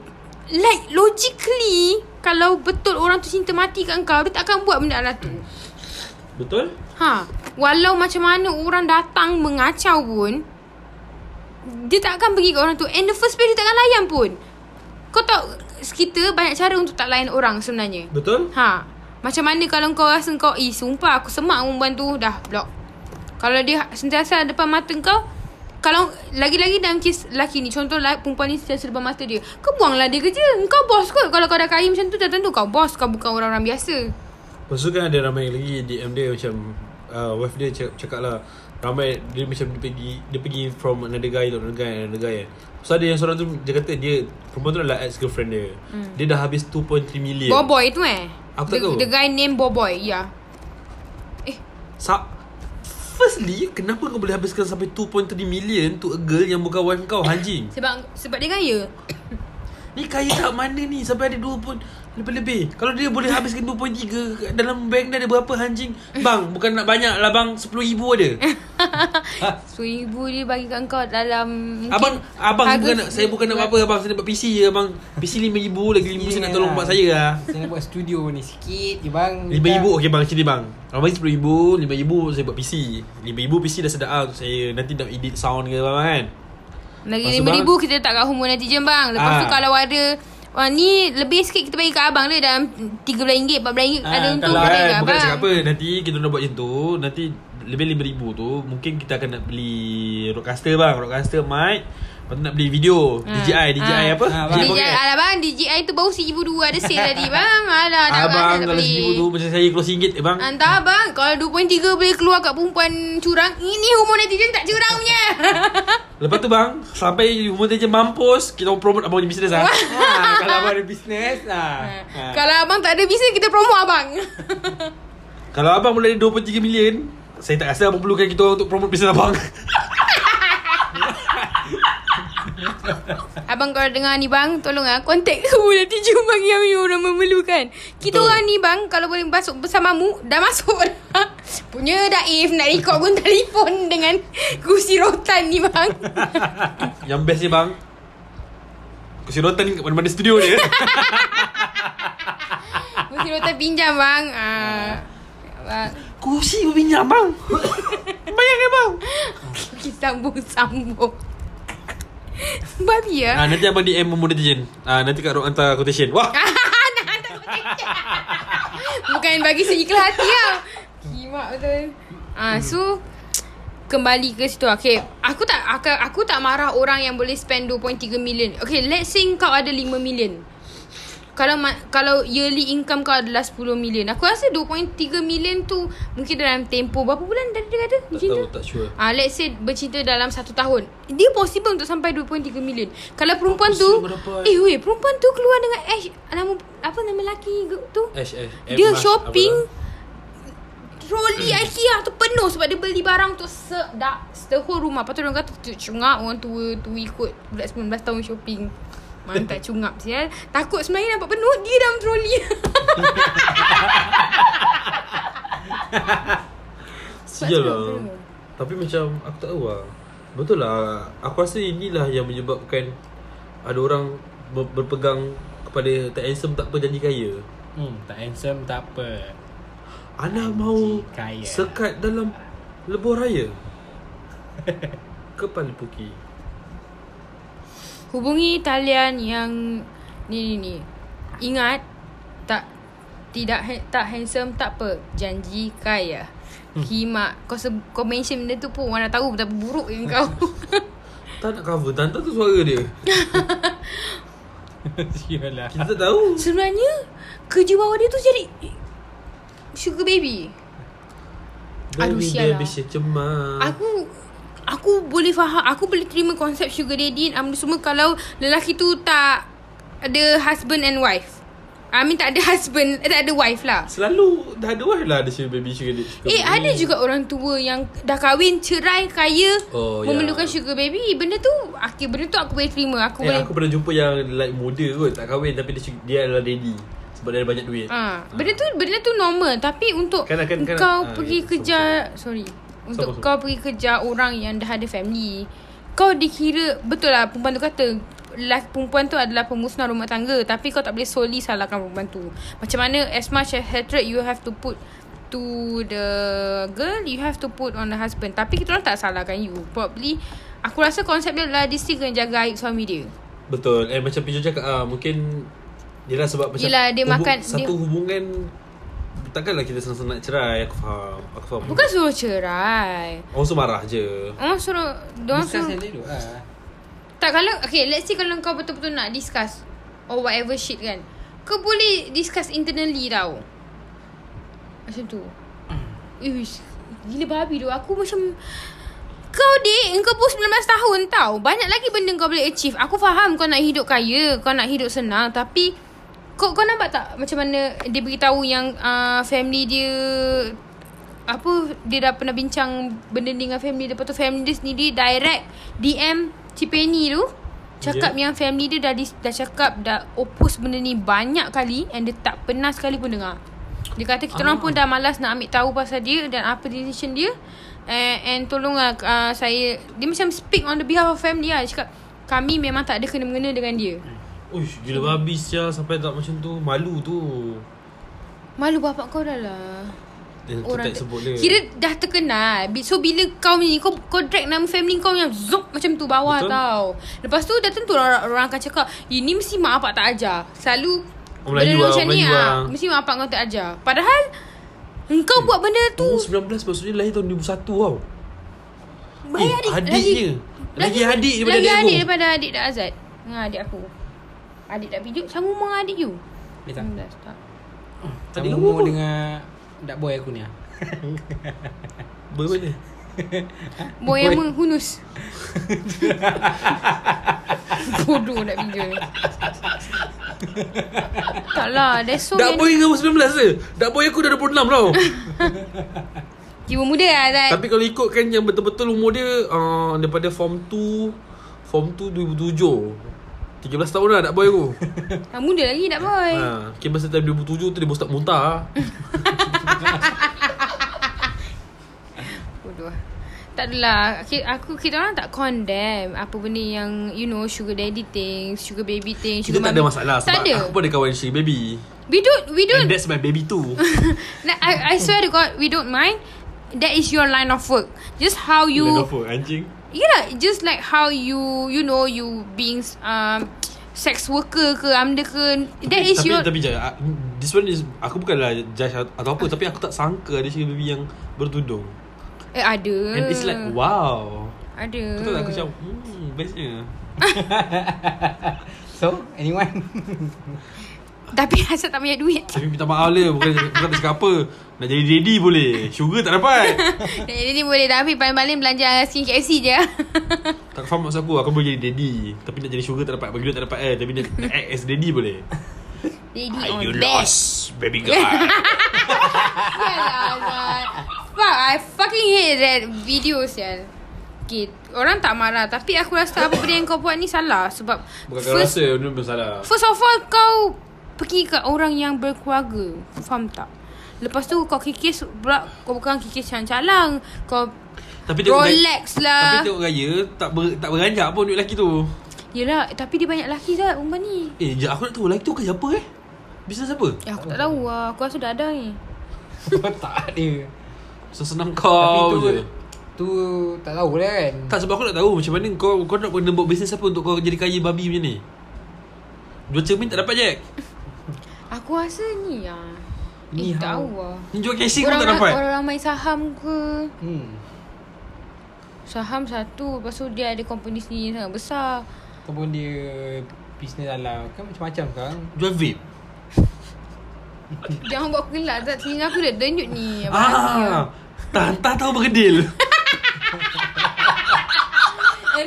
Like logically Kalau betul orang tu cinta mati kat kau Dia tak akan buat benda lah tu. Betul? Ha. Walau macam mana Orang datang mengacau pun Dia tak akan pergi kat orang tu. And the first place Dia tak akan layan pun Kau tahu Kita banyak cara untuk tak layan orang sebenarnya. Betul? Ha. Macam mana kalau kau rasa kau Eh sumpah aku semak perempuan tu Dah block. Kalau dia sentiasa depan mata kau Kalau Lagi-lagi dalam kes lelaki ni Contoh lah perempuan ni sentiasa depan mata dia Kau buanglah dia kerja. Kau bos kot. Kalau kau dah kaya macam tu Dah tentu kau bos. Kau bukan orang-orang biasa. Lepas tu kan ada ramai lagi DM dia macam uh, Wife dia cakap, cakap lah Ramai dia macam dia pergi Dia pergi from another guy to another guy Another guy. So ada yang seorang tu Dia kata dia Perempuan tu adalah ex-girlfriend dia. Hmm. Dia dah habis 2.3 million. Boboy tu eh? Aku the, tak tahu. The guy name Boboy Ya. Eh. Sa Firstly Kenapa kau boleh habiskan sampai 2.3 million To a girl yang bukan wife kau Anjing Sebab sebab dia kaya. Ni kaya kat mana ni? Sampai ada 2 pun Lebih-lebih. Kalau dia boleh habiskan 2.3 Dalam bank dia ada berapa anjing? Bang Bukan nak banyak lah bang. 10 ribu ada. So ibu dia bagi kat kau dalam Abang Abang bukan nak, Saya bukan nak apa Abang. Saya nak buat PC je abang. PC 5 ribu Lagi 5 saya nak tolong mak saya lah. Saya nak buat studio ni sikit je bang. 5 ribu Okay bang. Sini bang. Abang bagi 10 ribu 5 ribu saya buat PC 5 ribu PC dah sedap lah Untuk saya. Nanti nak edit sound ke apa kan. Lagi Lepas tu, RM5,000 kita letak kat humor netizen bang. Lepas tu Ah. kalau ada Wah, ni lebih sikit kita bagi kat abang dia dalam RM13, RM14 Ah, ada Kalau kita bagi kan kat Bukan abang. cakap apa Nanti kita nak buat macam tu Nanti Lebih RM5,000 tu Mungkin kita akan nak beli Roadcaster bang Roadcaster mic Lepas tu nak beli video. DJI DJI Ah. apa? Ah, DJI DJI. Alah bang DJI tu baru RM1,002 Ada sale tadi bang. Alah nak Abang kalau beli. RM1,000 tu Macam saya keluar RM1 eh bang. Entah bang. Kalau 2.3 boleh keluar kat perempuan curang Ini humor netizen tak curang punya. Lepas tu bang Sampai umur dia je mampus Kita orang promote abang punya business lah ha, Kalau abang ada bisnes ha. ha. Kalau abang tak ada bisnes Kita promo abang. Kalau abang boleh ada 2.3 million Saya tak rasa abang perlukan kita orang Untuk promote business abang Abang kalau dengar ni bang Tolong lah Contact community Jom bagi kami orang memerlukan. Kita Betul. orang ni bang Kalau boleh masuk bersamamu Dah masuk dah. Punya Daif Nak record pun telefon Dengan Kursi rotan ni bang. Yang best ni bang Kursi rotan ni kat mana-mana studio dia. Kursi rotan pinjam bang. Ah, Bang. Kursi berminyak bang. Bayangkan bang. Kita sambung-sambung Babi ah, ya Nanti abang DM Momo Netizen ah, Nanti kat ruang hantar quotation. Wah! Nak hantar quotation Bukan bagi seikhlas hati tau. Kimak betul. Ah, So Kembali ke situ. Okay Aku tak aku, aku tak marah orang yang boleh spend 2.3 million. Okay let's say kau ada 5 million kalau ma- kalau yearly income kau adalah 10 million Aku rasa 2.3 million tu Mungkin dalam tempoh Berapa bulan tadi dia kata Tak bercinta? tahu tak sure Ah, let's say bercinta dalam satu tahun. Dia possible untuk sampai 2.3 million. Kalau perempuan tu? Eh weh Perempuan tu keluar dengan Ash Nama Apa nama lelaki tu Ash, Ash, Dia Ash, shopping apa Troli IKEA tu penuh Sebab dia beli barang tu Sedap The whole rumah Lepas tu orang kata "Tu Cungap orang tua tu ikut Budak 19 tahun shopping Mana tak cungap sial. Takut sebenarnya nampak penuh Dia dalam troli. Sial lah. Tapi macam Aku tak tahu lah. Betul lah. Aku rasa inilah yang menyebabkan Ada orang ber- berpegang Kepada tak handsome tak apa janji kaya. Hmm, Tak handsome tak apa. Ana mau kaya. sekat dalam lebuh raya. Kepala puki Hubungi talian yang ni ni ni. Ingat tak tidak ha- tak handsome tak apa. Janji kaya. Himak kau se- kau mention benda tu pun orang dah tahu betapa buruk yang kau. Tak nak cover Tanta tu suara dia Sialah Kita tak tahu Sebenarnya kerja bawah dia tu jadi sugar baby. Aduh, Baby sial baby lah. saya cemas Aku aku boleh faham aku boleh terima konsep sugar daddy um, semua kalau lelaki tu tak ada husband and wife. I mean tak ada husband, tak ada wife lah. Selalu dah ada wife lah Ada sugar baby sugar daddy sugar Eh baby. ada juga orang tua yang dah kahwin cerai kaya Oh, memerlukan ya. sugar baby. Benda tu okay, benda tu aku boleh terima. Aku Eh boleh aku pernah jumpa yang like muda kot Tak kahwin tapi dia, dia adalah daddy Sebab dia ada banyak duit Ah, benda tu benda tu normal tapi untuk Kan- kan- kan- kau ah, pergi ya, kejar sorry untuk Sama-sama. kau pergi kejar orang yang dah ada family kau dikira betul lah perempuan tu kata lelaki perempuan tu adalah pemusnah rumah tangga tapi kau tak boleh solely salahkan perempuan tu. Macam mana as much as hatred you have to put to the girl you have to put on the husband. Tapi kita orang tak salahkan you. Probably aku rasa konsep dia adalah dia kena jaga aib suami dia. Betul. Eh macam Pijo cakap ah, Mungkin Yelah sebab macam Yelah, dia makan- Satu dia- hubungan Takkanlah kita senang-senang nak cerai. Aku faham. Aku faham. Bukan suruh cerai. Orang tu marah je. Orang suruh dia orang Discuss suruh yang elok lah Tak kalau Okay let's say kalau kau betul-betul nak discuss Or whatever shit kan Kau boleh discuss internally tau. Macam tu. Ish, Gila babi tu. Aku macam Kau dek Kau pun 19 tahun tau. Banyak lagi benda kau boleh achieve. Aku faham kau nak hidup kaya Kau nak hidup senang Tapi Kau kau nampak tak Macam mana Dia beritahu yang uh, Family dia apa dia dah pernah bincang benda ni dengan family dia. Lepas tu family dia sendiri direct DM Cipeni tu. Cakap yeah. yang family dia dah dah cakap dah oppose benda ni banyak kali and dia tak pernah sekali pun dengar. Dia kata kita orang Ah. pun dah malas nak ambil tahu pasal dia dan apa decision dia. And, and tolonglah uh, saya dia macam speak on the behalf of family lah. Dia cakap kami memang tak ada kena-mengena dengan dia Uish gila babi sia Sampai tak macam tu Malu tu malu bapak kau dah lah Eh, tu orang tak sebut dia Kira dah terkenal So bila kau ni Kau, kau drag nama family kau yang Zup macam tu bawah Betul. Tau Lepas tu dah tentu orang, orang akan cakap Ini mesti mak bapak tak ajar Selalu Orang Melayu benda lah, macam ni ah, lah. Mesti mak bapak kau tak ajar Padahal Engkau buat benda tu Umur 19 maksudnya lahir tahun 2001 tau Bayar eh, adik- adiknya. lagi- Lagi adik daripada lagi adik adik aku. daripada adik Dak Azad. Dengan adik aku. Adik Dak Pijuk sama umur dengan adik you. Dia tak 19 tak. Sama Adik umur nombor. dengan Dak boy aku ni ah. Boy mana? Boy yang menghunus. Bodoh Pijuk ni. tak lah. That's so Dak boy dengan umur 19 je. Dak boy aku dah 26 tau. Jiwa muda lah Azad. Tapi kalau ikutkan yang betul-betul umur dia uh, daripada form 2 form 2 2007. 13 tahun dah dak boy aku. Ah, muda lagi Dak Boy. ha, okay, masa time 2007 tu dia baru start muntah. Bodoh lah. Tak adalah Aku kita orang tak condemn Apa benda yang You know Sugar daddy things Sugar baby things Kita sugar tak ada masalah Tak sebab ada aku pun ada kawan sugar baby. We don't We don't And that's my baby too. Nah, I, I swear to God We don't mind That is your line of work Just how you anjing. Yeah Just like how you You know You being um, Sex worker ke Amda ke That is tapi, your Tapi je ah, This one is Aku bukanlah judge atau apa Tapi aku tak sangka Ada sugar baby yang Bertudung. Eh ada. And it's like Wow. Ada. Betul tak? Aku macam Hmm bestnya. So, anyone? Tapi asal tak banyak duit. Tapi minta maaf lah Bukan, bukan nak cakap apa. Nak jadi daddy boleh. Sugar tak dapat. Jadi boleh Tapi paling-paling belanja Skin KFC je. Tak faham maksud aku Aku boleh jadi daddy. Tapi nak jadi sugar tak dapat Bagi duit tak dapat eh. Tapi nak, nak act as daddy boleh. Daddy on you bed lost Baby girl? Sial lah Fuck I fucking hate that video sial. Okay Orang tak marah Tapi aku rasa Apa benda yang kau buat ni salah Sebab Bukan kau rasa Benda bersalah first of all Kau Pergi kat orang yang berkeluarga Faham tak? Lepas tu kau kikis pula Kau bukan kikis calang-calang Kau Tapi tengok Rolex gaya, lah. Tapi tengok gaya Tak ber, tak beranjak pun duit lelaki tu. Yelah Tapi dia banyak lelaki dah Umpan ni? Eh jap aku nak tahu Lelaki tu kerja apa eh? Bisnes apa? Ya aku tak tahu lah. Aku rasa dah ada ni. Tak ada. Sesenam Tapi kau tu je. tu tak tahu lah kan. Tak sebab aku nak tahu Macam mana kau Kau nak kena buat bisnes apa Untuk kau jadi kaya babi macam ni? Dua cermin tak dapat Jack Aku rasa ni lah Ni Eh tak tahu lah Ni jual casing pun tak dapat? orang ramai saham ke? Hmm. Saham satu Lepas tu dia ada company sendiri yang sangat besar. Ataupun dia bisnes dalam kan macam-macam sekarang. Jual vape. Jangan buat aku gelak Tak telinga aku dah denyut ni. Abang Ah, Tantah tahu bergedil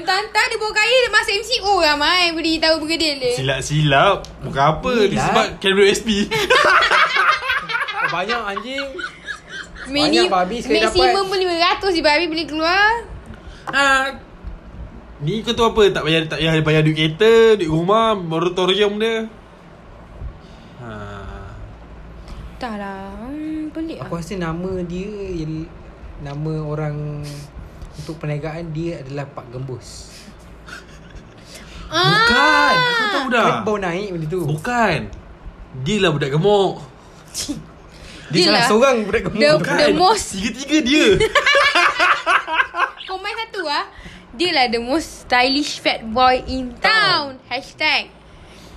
Tanta dia bawa kaya Dia masuk MCO lah Mai Beri tahu bergedil dia Silap-silap. Bukan apa Ni lah. sebab Camera SP Oh, banyak anjing. Mini, banyak babi sekali Maksimum pun 500 je Babi boleh keluar. Ha. Ni kau tahu apa? Tak payah tak payah bayar duit kereta Duit rumah Moratorium dia. Ha. Tak lah hmm, Pelik Aku lah. rasa nama dia yang nama orang untuk perniagaan dia adalah Pak Gembus. Bukan Aku tahu dah Kan baru naik benda tu. Bukan Dia lah budak gemuk Dia salah lah. seorang budak gemuk. The, tu. the most Tiga-tiga dia Kau main satu ah. Dia lah the most stylish fat boy in town. Hashtag.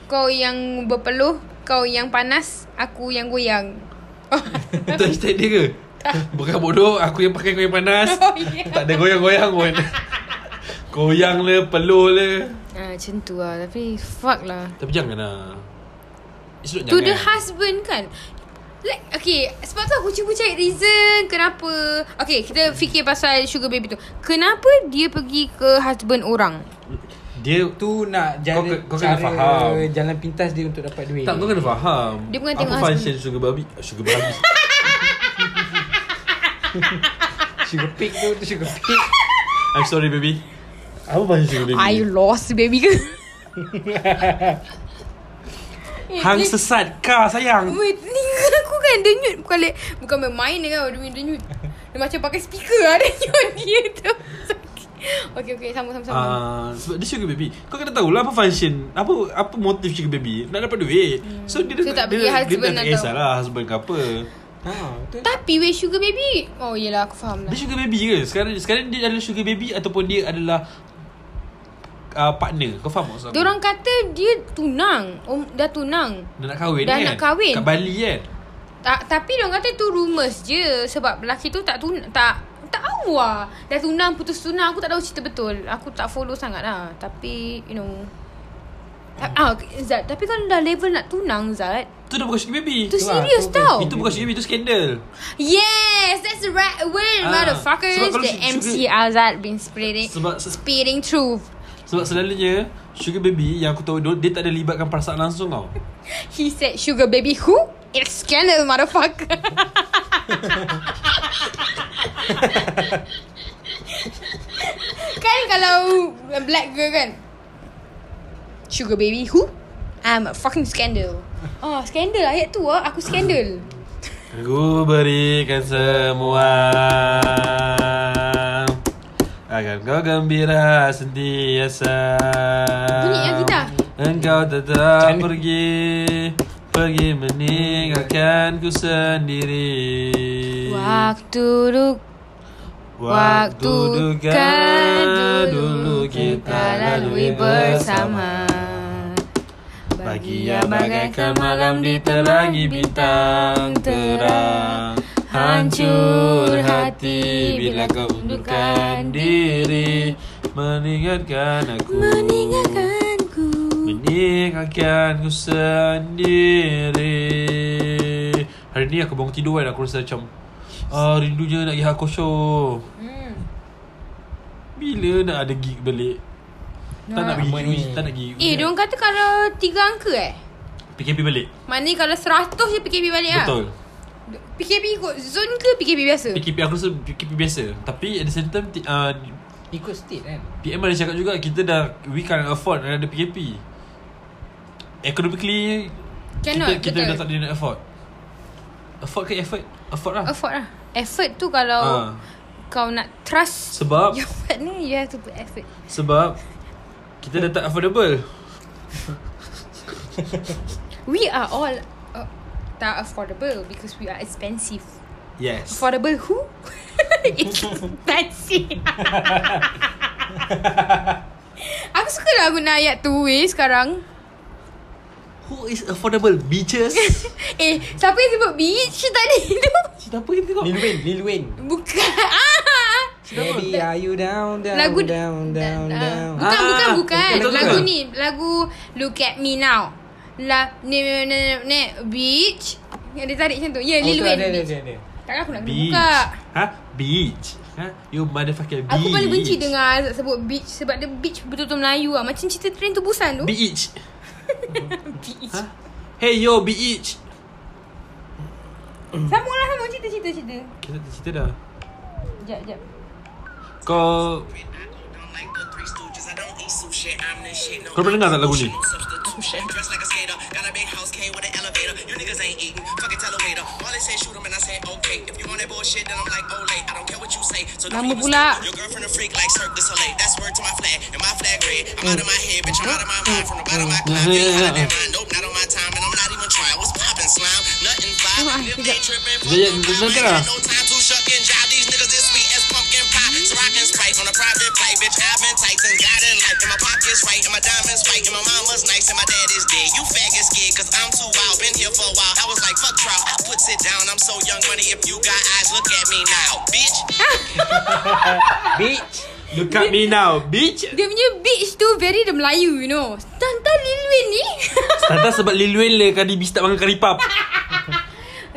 Kau yang berpeluh, kau yang panas, aku yang goyang. Itu hashtag dia ke? Bukan bodoh Aku yang pakai kau yang panas Oh, yeah. Tak ada goyang-goyang pun Goyang le Peluh le Ah, macam tu lah. Tapi fuck lah. Tapi jangan lah It's not To jangan the husband kan. Like, okay. Sebab tu aku cuba cari reason kenapa. Okay, kita fikir pasal sugar baby tu. Kenapa dia pergi ke husband orang? Dia tu nak jalan Kau kau kena faham. jalan pintas dia untuk dapat duit. Tak kau kena faham Dia bukan Apa tengok function sugar babi Sugar babi sugar pig tu tu sugar pig. I'm sorry baby Apa function sugar baby Are you lost baby ke? Hang sesat kah sayang Wait, ni aku kan denyut Bukan le, bukan main-main dengan dia denyut. Dia macam pakai speaker lah denyut dia tu. Okay, okay, sama sama sama. Ah, sebab dia sugar baby Kau kena tahu lah apa function Apa apa motif sugar baby Nak dapat duit So dia, So, tak pergi husband dia, atau- dia tak kisah lah Husband ke apa Ha, betul. Tapi wait sugar baby. Oh yelah aku faham lah. Dia sugar baby ke Sekarang sekarang dia adalah sugar baby Ataupun dia adalah uh, Partner Kau faham maksud aku Diorang kata dia tunang. Oh, dah tunang. Dah nak kahwin Dah kan nak kahwin. Kat Bali kan Ta- tapi diorang kata tu rumours je sebab lelaki tu tak tun tak tak tahu lah Dah tunang putus tunang Aku tak tahu cerita betul Aku tak follow sangat lah Tapi You know Ah, Zat Tapi kalau dah level nak tunang Zat. Tu dah bukan sugar baby. Tu Tu serius tu tau. Itu bukan sugar baby Itu skandal Yes That's the right word Ah, Motherfuckers. sebab kalau The su- MC sugar- Azad Been spreading Sebab se- Speeding truth Sebab selalunya Sugar baby Yang aku tahu dia- Dia tak ada libatkan perasaan langsung tau. He said sugar baby who? It's scandal motherfucker. Kan kalau Black girl kan Sugar baby who? I'm a fucking scandal. Oh scandal ayat tu lah Aku scandal. Ku berikan semua. Agar kau gembira sentiasa. Bunyi yang gitar. Engkau tetap pergi. Pergi meninggalkanku sendiri. Waktu duk Waktu duka dulu kita lalui bersama. Bahagia bagaikan malam diterangi bintang terang Hancur hati bila kau undurkan diri. Meninggalkan aku. Meninggalkanku Meninggalkanku sendiri. Hari ni aku bangun tidur kan Aku rasa macam ah, Rindunya nak pergi hardcore show. Hmm. Bila nak ada gig balik? Tak nak pergi Lama ni. Tak nak pergi Eh diorang kata kalau Tiga angka eh? PKP balik. Maknanya kalau 100 je PKP balik lah Betul. PKP ikut zone ke PKP biasa? PKP aku rasa PKP biasa. Tapi at the same time ti- uh, Ikut state kan? PM ada cakap juga Kita dah We can't afford Ada PKP Economically Cannot, Kita, kita betul. dah tak boleh nak afford Afford ke effort? Afford lah. Effort lah. Effort tu kalau Ah. Kau nak trust Sebab Your partner You have to put effort. Sebab Kita dah tak affordable. We are all uh, Tak affordable Because we are expensive. Yes. Affordable who? It's expensive. Aku suka lah guna ayat tu weh sekarang Who is affordable? Bitches Eh Siapa yang sebut beach? Tadi tu? Siapa yang tengok? Lil Wayne Lil Wayne Bukan ah. Baby are you down down Lagu down down Ah, down? Bukan Ah, bukan. bukan betul Lagu ni Lagu Look at me now. La ne ne ne, ne beach. Yang dia tarik macam tu. Ya yeah, Lil Oh, tu Wayne ada, ada, beach. ada, ada. Takkan aku nak kena Beach. buka. Ha? Beach. Ha? You motherfucker beach Aku paling benci dengar sebut beach Sebab dia beach betul-betul Melayu lah Macam cerita train tu Busan tu. Beach Beach. Ha Hey yo beach. Sambung lah sambung cerita-cerita. Cerita Kita cerita dah. Sekejap sekejap Kau Kau pernah dengar tak lagu ni? Dressed like a skater, got a big house, came with an elevator. You niggas ain't eating, fucking tell a waiter. All they say shoot 'em and I say okay. If you want that bullshit, then I'm like, oh late. I don't care what you say. So don't Lama even pula. stay. Your girlfriend a freak like Cirque du Soleil. That's word to my flag, and my flag red. I'm out of my head, bitch. I'm out of my mind. From the bottom of my climb, you ain't out of that mind. Nope, not on my time, and I'm not even trying. What's poppin', slime? Nothing fine. Them sekejap. they trippin', fuck Sekejap, them dengar pie. lah. Ain't no time to shuck and jive. These niggas this sweet as pumpkin pie. Rockin' Sprite on a private flight, bitch. I've been tight and got in life. And my pockets right, and my diamonds white, and my mama's nice, and my dad is dead. You faggot scared, cause I'm too wild. Been here for a while. I was like, fuck trial. I put it down. I'm so young money. If you got eyes, look at me now, bitch. Bitch Look at me now Bitch Dia punya beach tu Very the Melayu you know Tanta Lil Wayne ni Tata sebab Lil Wayne le Kadi bistak makan kari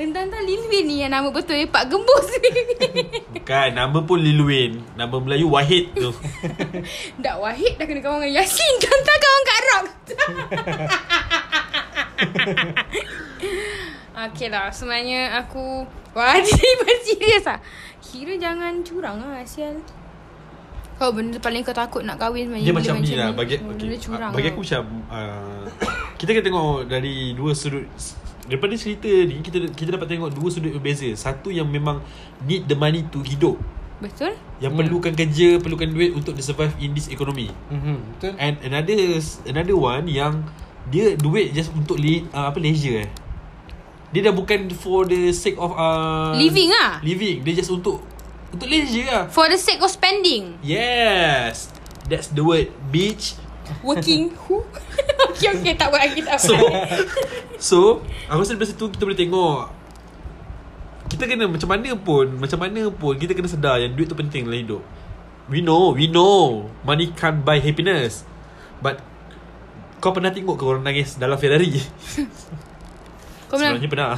Tanta Lil Wayne ni Yang nama betul eh Pak Gembus ni. Bukan Nama pun Lil Wayne Nama Melayu Wahid tu. Dak Wahid dah kena kawan dengan Yasin. Tanta kawan Kak Rock Okay lah Sebenarnya aku Wah dia berserius lah. Kira jangan curang lah Sial Kau benda paling kau takut nak kahwin sebenarnya Dia bila macam ni lah Bagi, Benda okay. curang bagi lah. aku macam uh, Kita kena tengok Dari dua sudut Daripada cerita ni Kita kita dapat tengok Dua sudut berbeza. Satu yang memang Need the money to hidup. Betul? Yang Hmm. perlukan kerja Perlukan duit Untuk dia survive In this economy. Mhm, Betul. And another Another one yang Dia duit just untuk le, uh, Apa leisure eh. Dia dah bukan For the sake of uh, Living lah. Living. Dia just untuk Untuk leisure lah. For the sake of spending. Yes. That's the word Bitch Working who? okay okay tak apa lagi tak apa So So Aku rasa dari situ Kita boleh tengok Kita kena macam mana pun Macam mana pun Kita kena sedar Yang duit tu penting dalam hidup. We know We know Money can't buy happiness. But Kau pernah tengok ke orang nangis Dalam Ferrari? Kau bilang Sebenarnya pernah.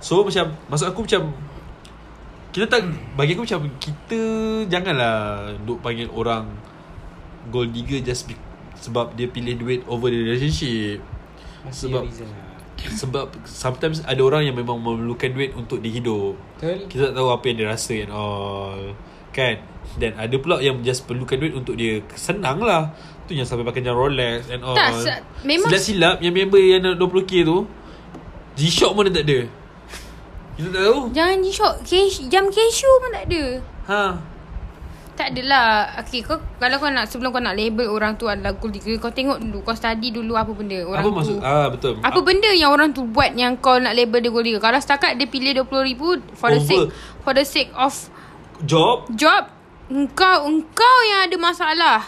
So macam Maksud aku macam Kita tak Bagi aku macam Kita Janganlah Duk panggil orang Gold digger just be, Sebab dia pilih duit Over the relationship. Masih Sebab- reason lah. Sebab Sometimes ada orang yang memang Memerlukan duit Untuk dihidup Betul. Kita tak tahu apa yang dia rasa And all. Kan? Dan ada pula yang Just perlukan duit Untuk dia Senang lah. Tu yang sampai pakai jam Rolex And all. Tak, se- memang- Silap-silap Yang member yang nak 20k tu G-Shock pun dia tak ada. Kita tak tahu. Jangan G-Shock cash, Jam cashew pun tak ada. Ha Tak adalah Okay kau Kalau kau nak Sebelum kau nak label orang tu adalah gold digger Kau tengok dulu Kau study dulu apa benda orang Apa tu. Maksud Ah betul. Apa benda yang orang tu buat Yang kau nak label dia gold digger Kalau setakat dia pilih RM20,000 For the Over. sake For the sake of Job? Job Engkau Engkau yang ada masalah.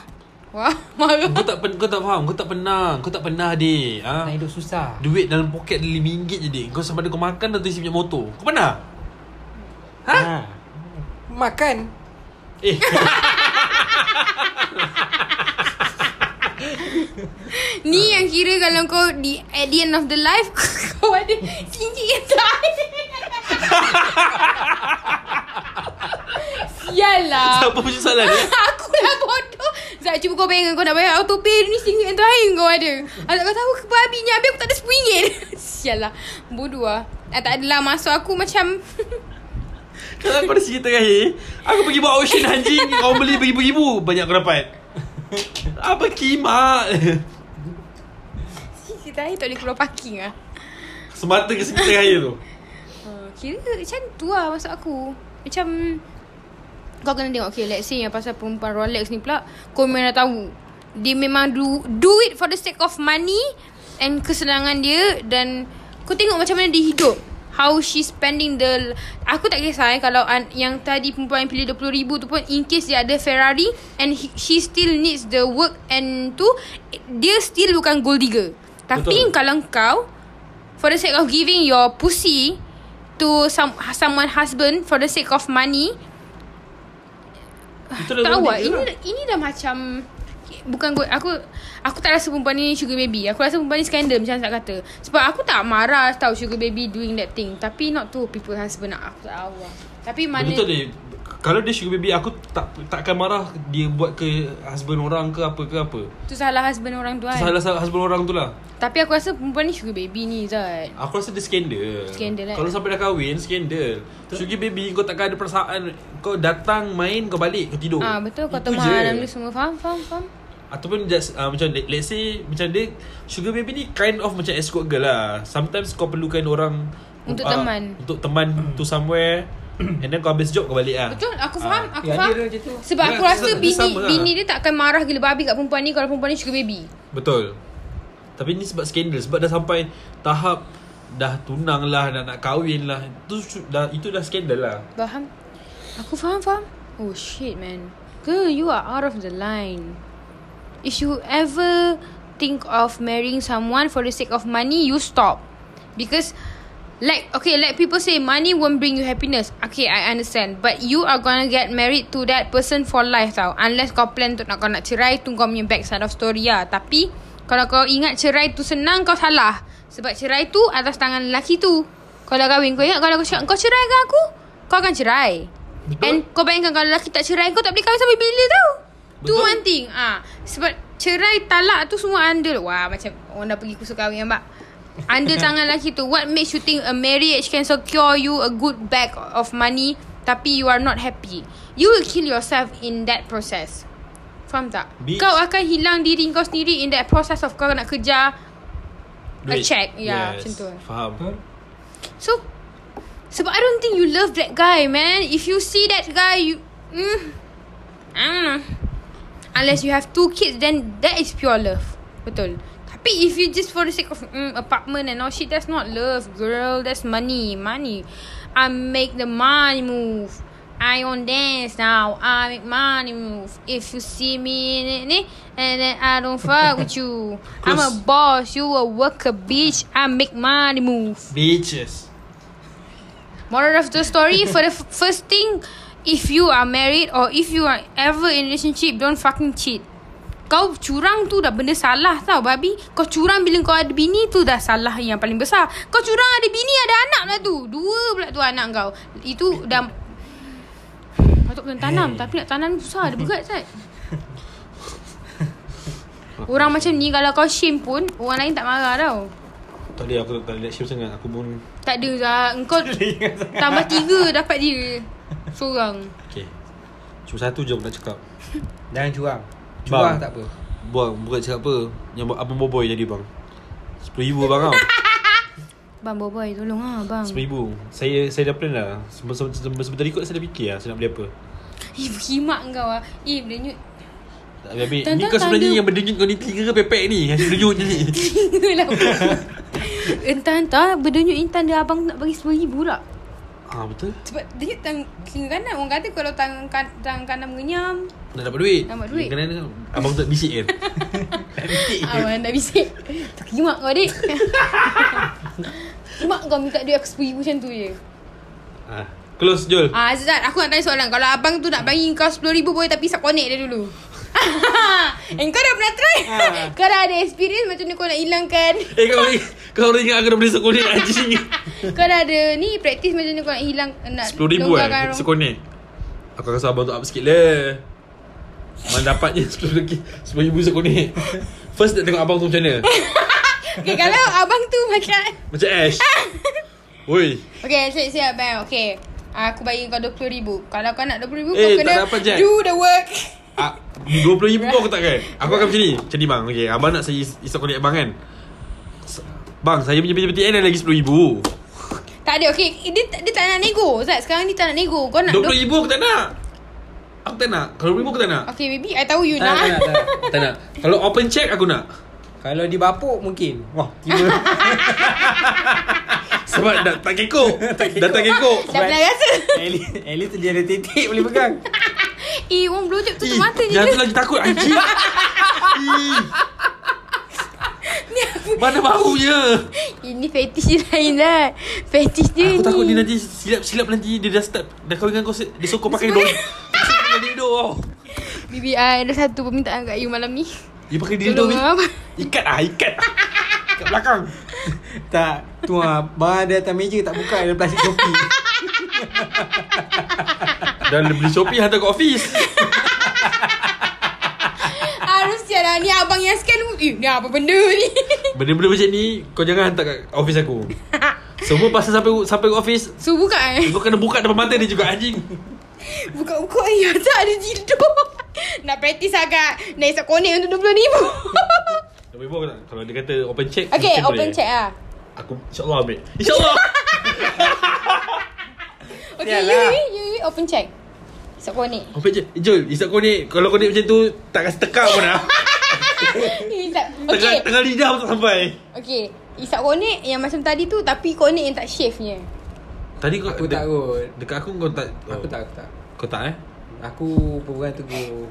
Wah Marah. Kau tak pen, kau tak faham Kau tak pernah Kau tak pernah dek ha? Nak hidup susah. Duit dalam poket RM5 je dek Kau sampai kau makan Atau isi punya motor. Kau pernah? Ha? ha. Makan Eh. Ni yang kira Kalau kau di At the end of the life Kau ada Cincin yang tak Sial lah Siapa punya soalan ni? Aku lah bodoh. Zat cuba kau bayangkan Kau nak bayar auto pay Ni single yang terakhir kau ada. Azat kau tahu Babinya habis aku tak ada RM10 Sial lah Bodoh lah ah, Tak adalah Masuk aku macam Kalau aku ada cerita terakhir Aku pergi buat auction anjing. Kau beli beribu-ribu Banyak kau dapat. Apa kimak? Cerita terakhir tak boleh keluar parking lah Semata ke cerita terakhir tu? Uh, Kira macam tu lah Maksud aku. Macam Kau kena tengok Okay let's say yang pasal perempuan Rolex ni pula Kau memang dah tahu. Dia memang do, do it for the sake of money And kesenangan dia Dan Kau tengok macam mana dia hidup How she spending the Aku tak kisah eh Kalau an, yang tadi perempuan yang pilih RM20,000 tu pun In case dia ada Ferrari And he, she still needs the work And tu Dia still bukan gold digger Tapi Betul. kalau kau For the sake of giving your pussy To some someone husband For the sake of money Tak tahu gold lah. Ini, ini dah macam Bukan good Aku Aku tak rasa perempuan ni sugar baby. Aku rasa perempuan ni skandal Macam Azad kata. Sebab aku tak marah Tahu sugar baby doing that thing. Tapi not to people husband nak Aku tak tahu lah. Tapi mana Betul dia. Kalau dia sugar baby Aku tak takkan marah Dia buat ke Husband orang ke apa ke apa. Tu salah husband orang tu kan? Salah salah husband orang tu lah. Tapi aku rasa perempuan ni sugar baby ni Zat. Aku rasa dia skandal Skandal, eh? Kalau sampai dah kahwin Skandal Sugar baby Kau takkan ada perasaan Kau datang main Kau balik Kau tidur. Ah betul. Kau dalam dia semua. Faham faham faham Ataupun just uh, Macam let- let's say Macam dia Sugar baby ni Kind of macam escort girl lah Sometimes kau perlukan orang Untuk ah, teman. Untuk teman to somewhere And then kau habis job kau balik lah Betul aku faham Aku Ya faham dia Sebab Ya, aku dia rasa dia bini sama lah. bini dia takkan marah gila babi kat perempuan ni Kalau perempuan ni sugar baby Betul Tapi ni sebab skandal Sebab dah sampai Tahap Dah tunang lah Dah nak kahwin lah Itu, dah, itu dah skandal lah Faham? Aku faham, faham. Oh shit, man. Girl, you are out of the line. If you ever think of marrying someone for the sake of money, you stop. Because, like, okay, like people say, money won't bring you happiness. Okay, I understand. But you are gonna get married to that person for life tau. Unless kau plan untuk nak kau nak cerai, tu kau punya backside of story lah. Tapi, kalau kau ingat cerai tu senang, kau salah. Sebab cerai tu atas tangan lelaki tu. Kalau kahwin, kau ingat kalau kau cakap, kau cerai ke aku? Kau akan cerai. Betul. And kau bayangkan kalau lelaki tak cerai, kau tak boleh kahwin sampai bila tau. Tu Betul. one thing. Ah, sebab cerai talak tu semua under. Wah, macam orang dah pergi kursus kahwin nampak. Under tangan lelaki tu. What makes you think a marriage can secure you a good bag of money tapi you are not happy? You will kill yourself in that process. Faham tak? Bitch. Kau akan hilang diri kau sendiri in that process of kau nak kejar a check. Ya, macam tu. Faham So Sebab I don't think you love that guy man If you see that guy you mm, I don't know Unless you have two kids Then that is pure love. Betul. Tapi if you just for the sake of mm, Apartment and all shit That's not love girl. That's money. Money. I make the money move. I on dance now. I make money move. If you see me ni, ni And then I don't fuck with you. I'm a boss. You a worker bitch. I make money move. Bitches. Moral of the story For the f- first thing If you are married Or if you are ever in relationship Don't fucking cheat. Kau curang tu dah benda salah tau babi. Kau curang bila kau ada bini tu dah salah yang paling besar. Kau curang ada bini ada anak lah tu. Dua pula tu anak kau. Itu dah Patut kena tanam Tapi nak tanam susah Dia berat Sat Orang macam ni Kalau kau shame pun Orang lain tak marah tau. Tak boleh aku tak boleh shame sangat. Aku pun Tak ada Zat Engkau Tambah tiga dapat dia Seorang. Okay Cuma satu je aku nak cakap. Jangan curang. Curang Bang. tak apa. Buang Bukan cakap apa? Yang abang boboy jadi bang. RM10,000 bang tau Bang boy tolong lah bang. RM10,000 Saya saya dah plan Sebelum sebelum sebentar ikut saya dah fikir lah Saya nak beli apa. Eh berkimak kau lah Eh berdenyut. Tak habis Tanda- Ni kau sebenarnya yang berdenyut kau ni Telinga ke pepek ni? Yang berdenyut je ni lah. Entah-entah Berdenyut intan dia abang nak bagi RM10,000 tak Ah betul Sebab denyut tang telinga kanan Orang kata kalau tangan, kan, tangan kanan mengenyam Nak dapat duit Dapat duit. Kanan Abang tak bisik kan Abang nak bisik Terkimak kau adik Kimak kau minta duit aku RM10,000 macam tu je ah. Close Jol Ah Azad, aku nak tanya soalan. Kalau abang tu nak bagi kau RM10,000 boleh tapi isap connect dia dulu. eh, kau dah pernah try? Ah. kau dah ada experience macam ni kau nak hilangkan. Eh kau boleh Kau ingat aku dah beli sekolah anjing kau dah ada ni praktis macam ni kau nak hilang nak RM10,000 longgarkan eh. Sekonek Aku rasa abang tu up sikit lah Mana dapatnya RM10,000 RM10,000 sekonek First nak tengok abang tu macam mana Okay, kalau abang tu macam Macam Ash Oi Okay, siap siap bang. Okay. Aku bagi kau RM20,000. Kalau kau nak RM20,000 Eh, kau kena dapat, do the work. Ah, RM20,000 pun aku takkan. Aku akan macam ni. Macam ni bang. Okay, Abang nak saya is- isap konek abang kan? Bang saya punya PTN dah lagi RM10,000 Tak ada, okay. Dia, dia tak nak nego. Zat, sekarang ni tak nak nego. Kau nak... RM20,000 aku tak nak. Aku tak nak. Kalau RM20,000 aku tak nak. Okay, baby. I tahu you Tak nak. nak, tak nak, tak. Nak. Tak nak. Kalau open check aku nak. Kalau dibapuk mungkin. Wah tiba Sebab dah tak kekok. Dah tak kekok. Dah pernah rasa. At least dia ada titik boleh pegang Eh, orang blowjob tutup Ih, mata je. Yang tu lagi takut anjing. Aku Mana baunya Ini fetish dia lain lah Fetish dia Aku ni. takut dia nanti Silap-silap nanti Dia dah start Dah kahwin dengan kau Dia sokong pakai dildo Pakai dildo tau Bibi I ada satu permintaan kat you malam ni. Dia pakai dildo Tolong ni Ikat ah ikat. Kat belakang. Tak Tu lah Barang ada atas meja tak buka Ada plastik topi Dah beli Shopee Hantar ke office. Harus siap lah. Ni abang yang scan. Eh ni apa benda ni? Benda-benda macam ni Kau jangan hantar kat office aku. Semua pasal sampai sampai ke office. So buka eh? Kau kena buka depan mata dia juga anjing. Buka-buka Ya tak ada dildo Nak praktis agak. Nak isap konek untuk RM20,000. Tapi bawa tak? Kalau dia kata open check Okay open boleh. check lah. Aku insyaAllah ambil. InsyaAllah. Okay you, Sialah. you, you, you open check Isap konek Open check Jol Isap konek Kalau konek macam tu Tak kasi tekak pun dah Isap Tengah, Okay tengah lidah pun tak sampai. Okay Isap konek yang macam tadi tu Tapi konek yang tak shave nya Tadi kau Aku de- tak kot Dekat aku kau tak Aku tak aku tak. Kau tak eh? Aku perempuan teguh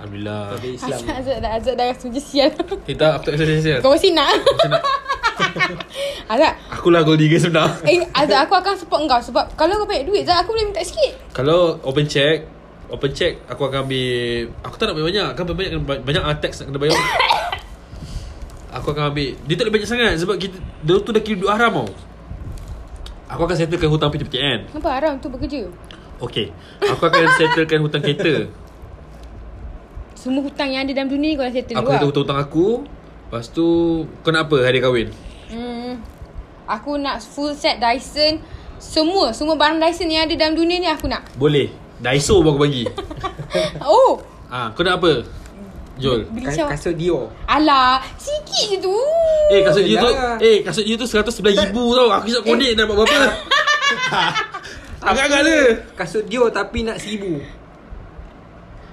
Alhamdulillah. Islam Azad, Azad dah Azad dah rasa macam sial. Kita aku tak kisah sial. Kau mesti nak? Azad. Akulah gold digger sebenar. Eh Azad aku akan support kau Sebab kalau kau banyak duit Azad aku boleh minta sikit. Kalau open check Open check Aku akan ambil Aku tak nak ambil banyak. Kan banyak banyak ah, tax nak kena bayar. Aku akan ambil Dia tak boleh banyak sangat Sebab kita Dia tu dah kira duit haram tau. Aku akan settlekan hutang PTPTN Kenapa haram? Tu bekerja. Okay Aku akan settlekan hutang kereta Semua hutang yang ada dalam dunia ni kau dah settle Aku settle lah hutang-hutang aku Lepas tu Kau nak apa hadiah kahwin? Hmm. Aku nak full set Dyson Semua Semua barang Dyson yang ada dalam dunia ni aku nak. Boleh. Daiso pun aku bagi. Oh! Ah, Kau nak apa? Jol. Beli Kasut Dior. Alah Sikit je tu. Eh kasut dia tu. Eh kasut dia tu 111 ribu tau. Aku isap konek nak buat berapa Agak-agak dia Kasut Dior tapi nak seribu.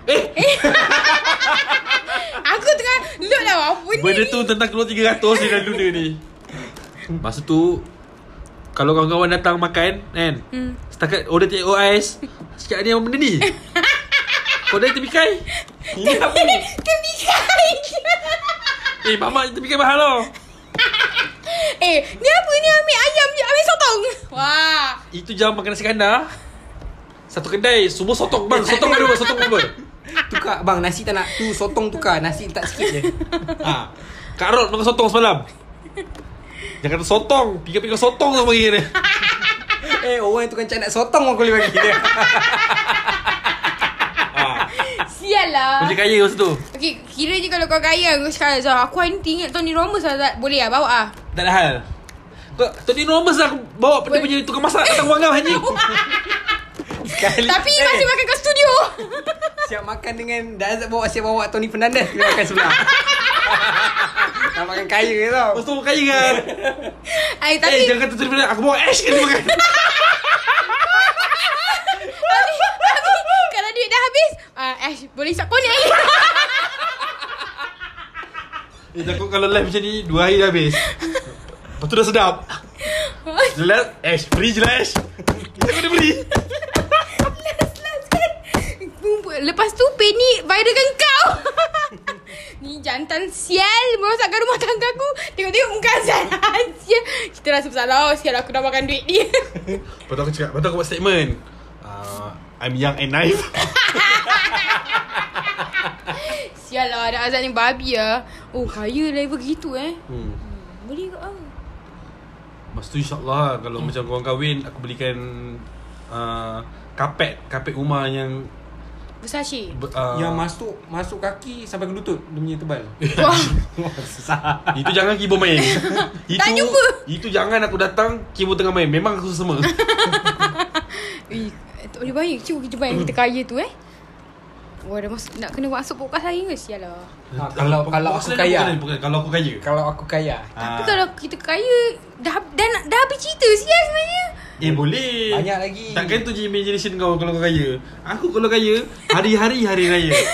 Eh! Aku Look lah apa ni Benda tu tentang keluar 300 di dalam dunia ni Masa tu Kalau kawan-kawan datang makan Kan Hmm. Setakat order teh ais Cakap ni apa benda ni Kau dah tepikai Ini apa ni Tepikai Eh mamak tepikai mahal tau Eh ni apa ni ambil ayam je Ambil soto sotong. Wah. Itu jam makan nasi Satu kedai Semua sotong bang Sotong ada? Sotong apa? Tukar bang nasi tak nak tu sotong tukar nasi tak sikit je. ha. Kak Rod makan sotong semalam Jangan kata sotong Pika-pika sotong tu bagi dia eh orang yang tukang cak nak sotong aku boleh bagi dia. ha. Sial lah. Macam kaya masa tu Okay, kira je kalau kau kaya Kau cakap Zah, aku hari ni ingat Tony Ramos lah Zah. Boleh lah, bawa lah Tak ada hal Kau Tony Romas lah aku bawa dia punya tukang masak datang wangam anjing. Sekali. Tapi eh, masih makan kat studio. Siap makan dengan dah Azab bawa siap bawa Tony Fernandez kita makan sebelah. Nak makan kaya ke tau. Lepas tu orang kaya kan? Ay, Eh Tapi jangan kata Tony Fernandez Aku bawa Ash dia makan? Tapi, tapi Kalau duit dah habis uh, Ash boleh isap konek lagi Eh takut kalau live macam ni Dua hari dah habis. Lepas tu dah sedap. Jelas Ash Free je lah Ash Kita kena beli Lepas tu Penny viralkan kau. Ni jantan sial. Merosakkan rumah tangga aku. Tengok-tengok muka Azan. Sial. Kita rasa bersalah. Sial aku dah makan duit dia. Lepas tu aku cakap Lepas tu aku buat statement. Uh, I'm young and naive. Sial lah Ada Azan ni babi lah. Oh kaya level gitu eh. Hmm. Boleh ke? Ah? Lepas tu insyaAllah Kalau macam korang kahwin Aku belikan uh, Kapet Kapet rumah yang Versace uh, Yang masuk masuk kaki sampai ke lutut dia punya tebal. Wah Susah. Itu jangan keyboard main itu, Tak jumpa. Itu jangan aku datang Keyboard tengah main. Memang aku sama. Eh, tak boleh bayang Cuba kita bayang kita kaya tu eh Wah dah masuk Nak kena masuk podcast hari ke Sial lah Ha, kalau kalau aku kaya. bukan- bukan, Kalau aku kaya Kalau aku kaya. Tapi Ah. kalau kita kaya Dah dah, nak- dah habis cerita Sial sebenarnya Eh boleh Banyak lagi. Takkan tu je imagination kau Kalau kau kaya Aku kalau kaya Hari-hari hari raya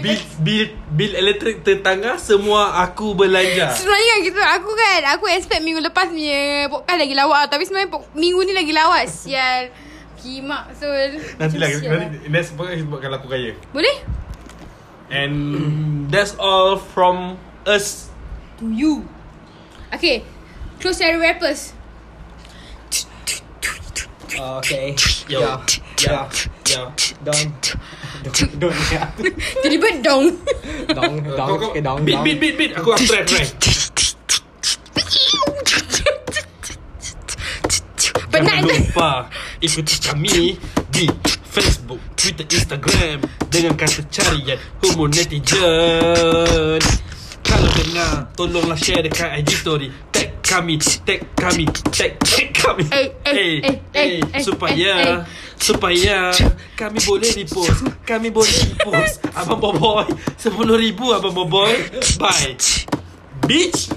Bil, bil, bil elektrik tetangga Semua aku belanja Sebenarnya kan kita Aku kan Aku expect minggu lepas punya Podcast lagi lawak Tapi sebenarnya pok- Minggu ni lagi lawas Sial Kimak so Nanti lah nanti, Next podcast kita buat kalau aku kaya Boleh? And That's all from Us To you Okay Close your rappers Oh, okay. Yo. Ya. Ya. Ya Dong. Dong. Dong. ya. Jadi bedong Dong. Dong. Kau- Okay, dong. Beat dong. beat beat beat Aku aku try try Penat Jangan lupa Ikuti kami Di Facebook Twitter Instagram Dengan kata carian Homo netizen Kalau dengar Tolonglah share dekat IG story Tag kami Tag kami Tag, tag kami Eh, eh, eh, eh, eh, Supaya eh, eh. Supaya Kami boleh repost. Kami boleh repost. Abang Boboy 10 ribu Abang Boboy. Bye. Bitch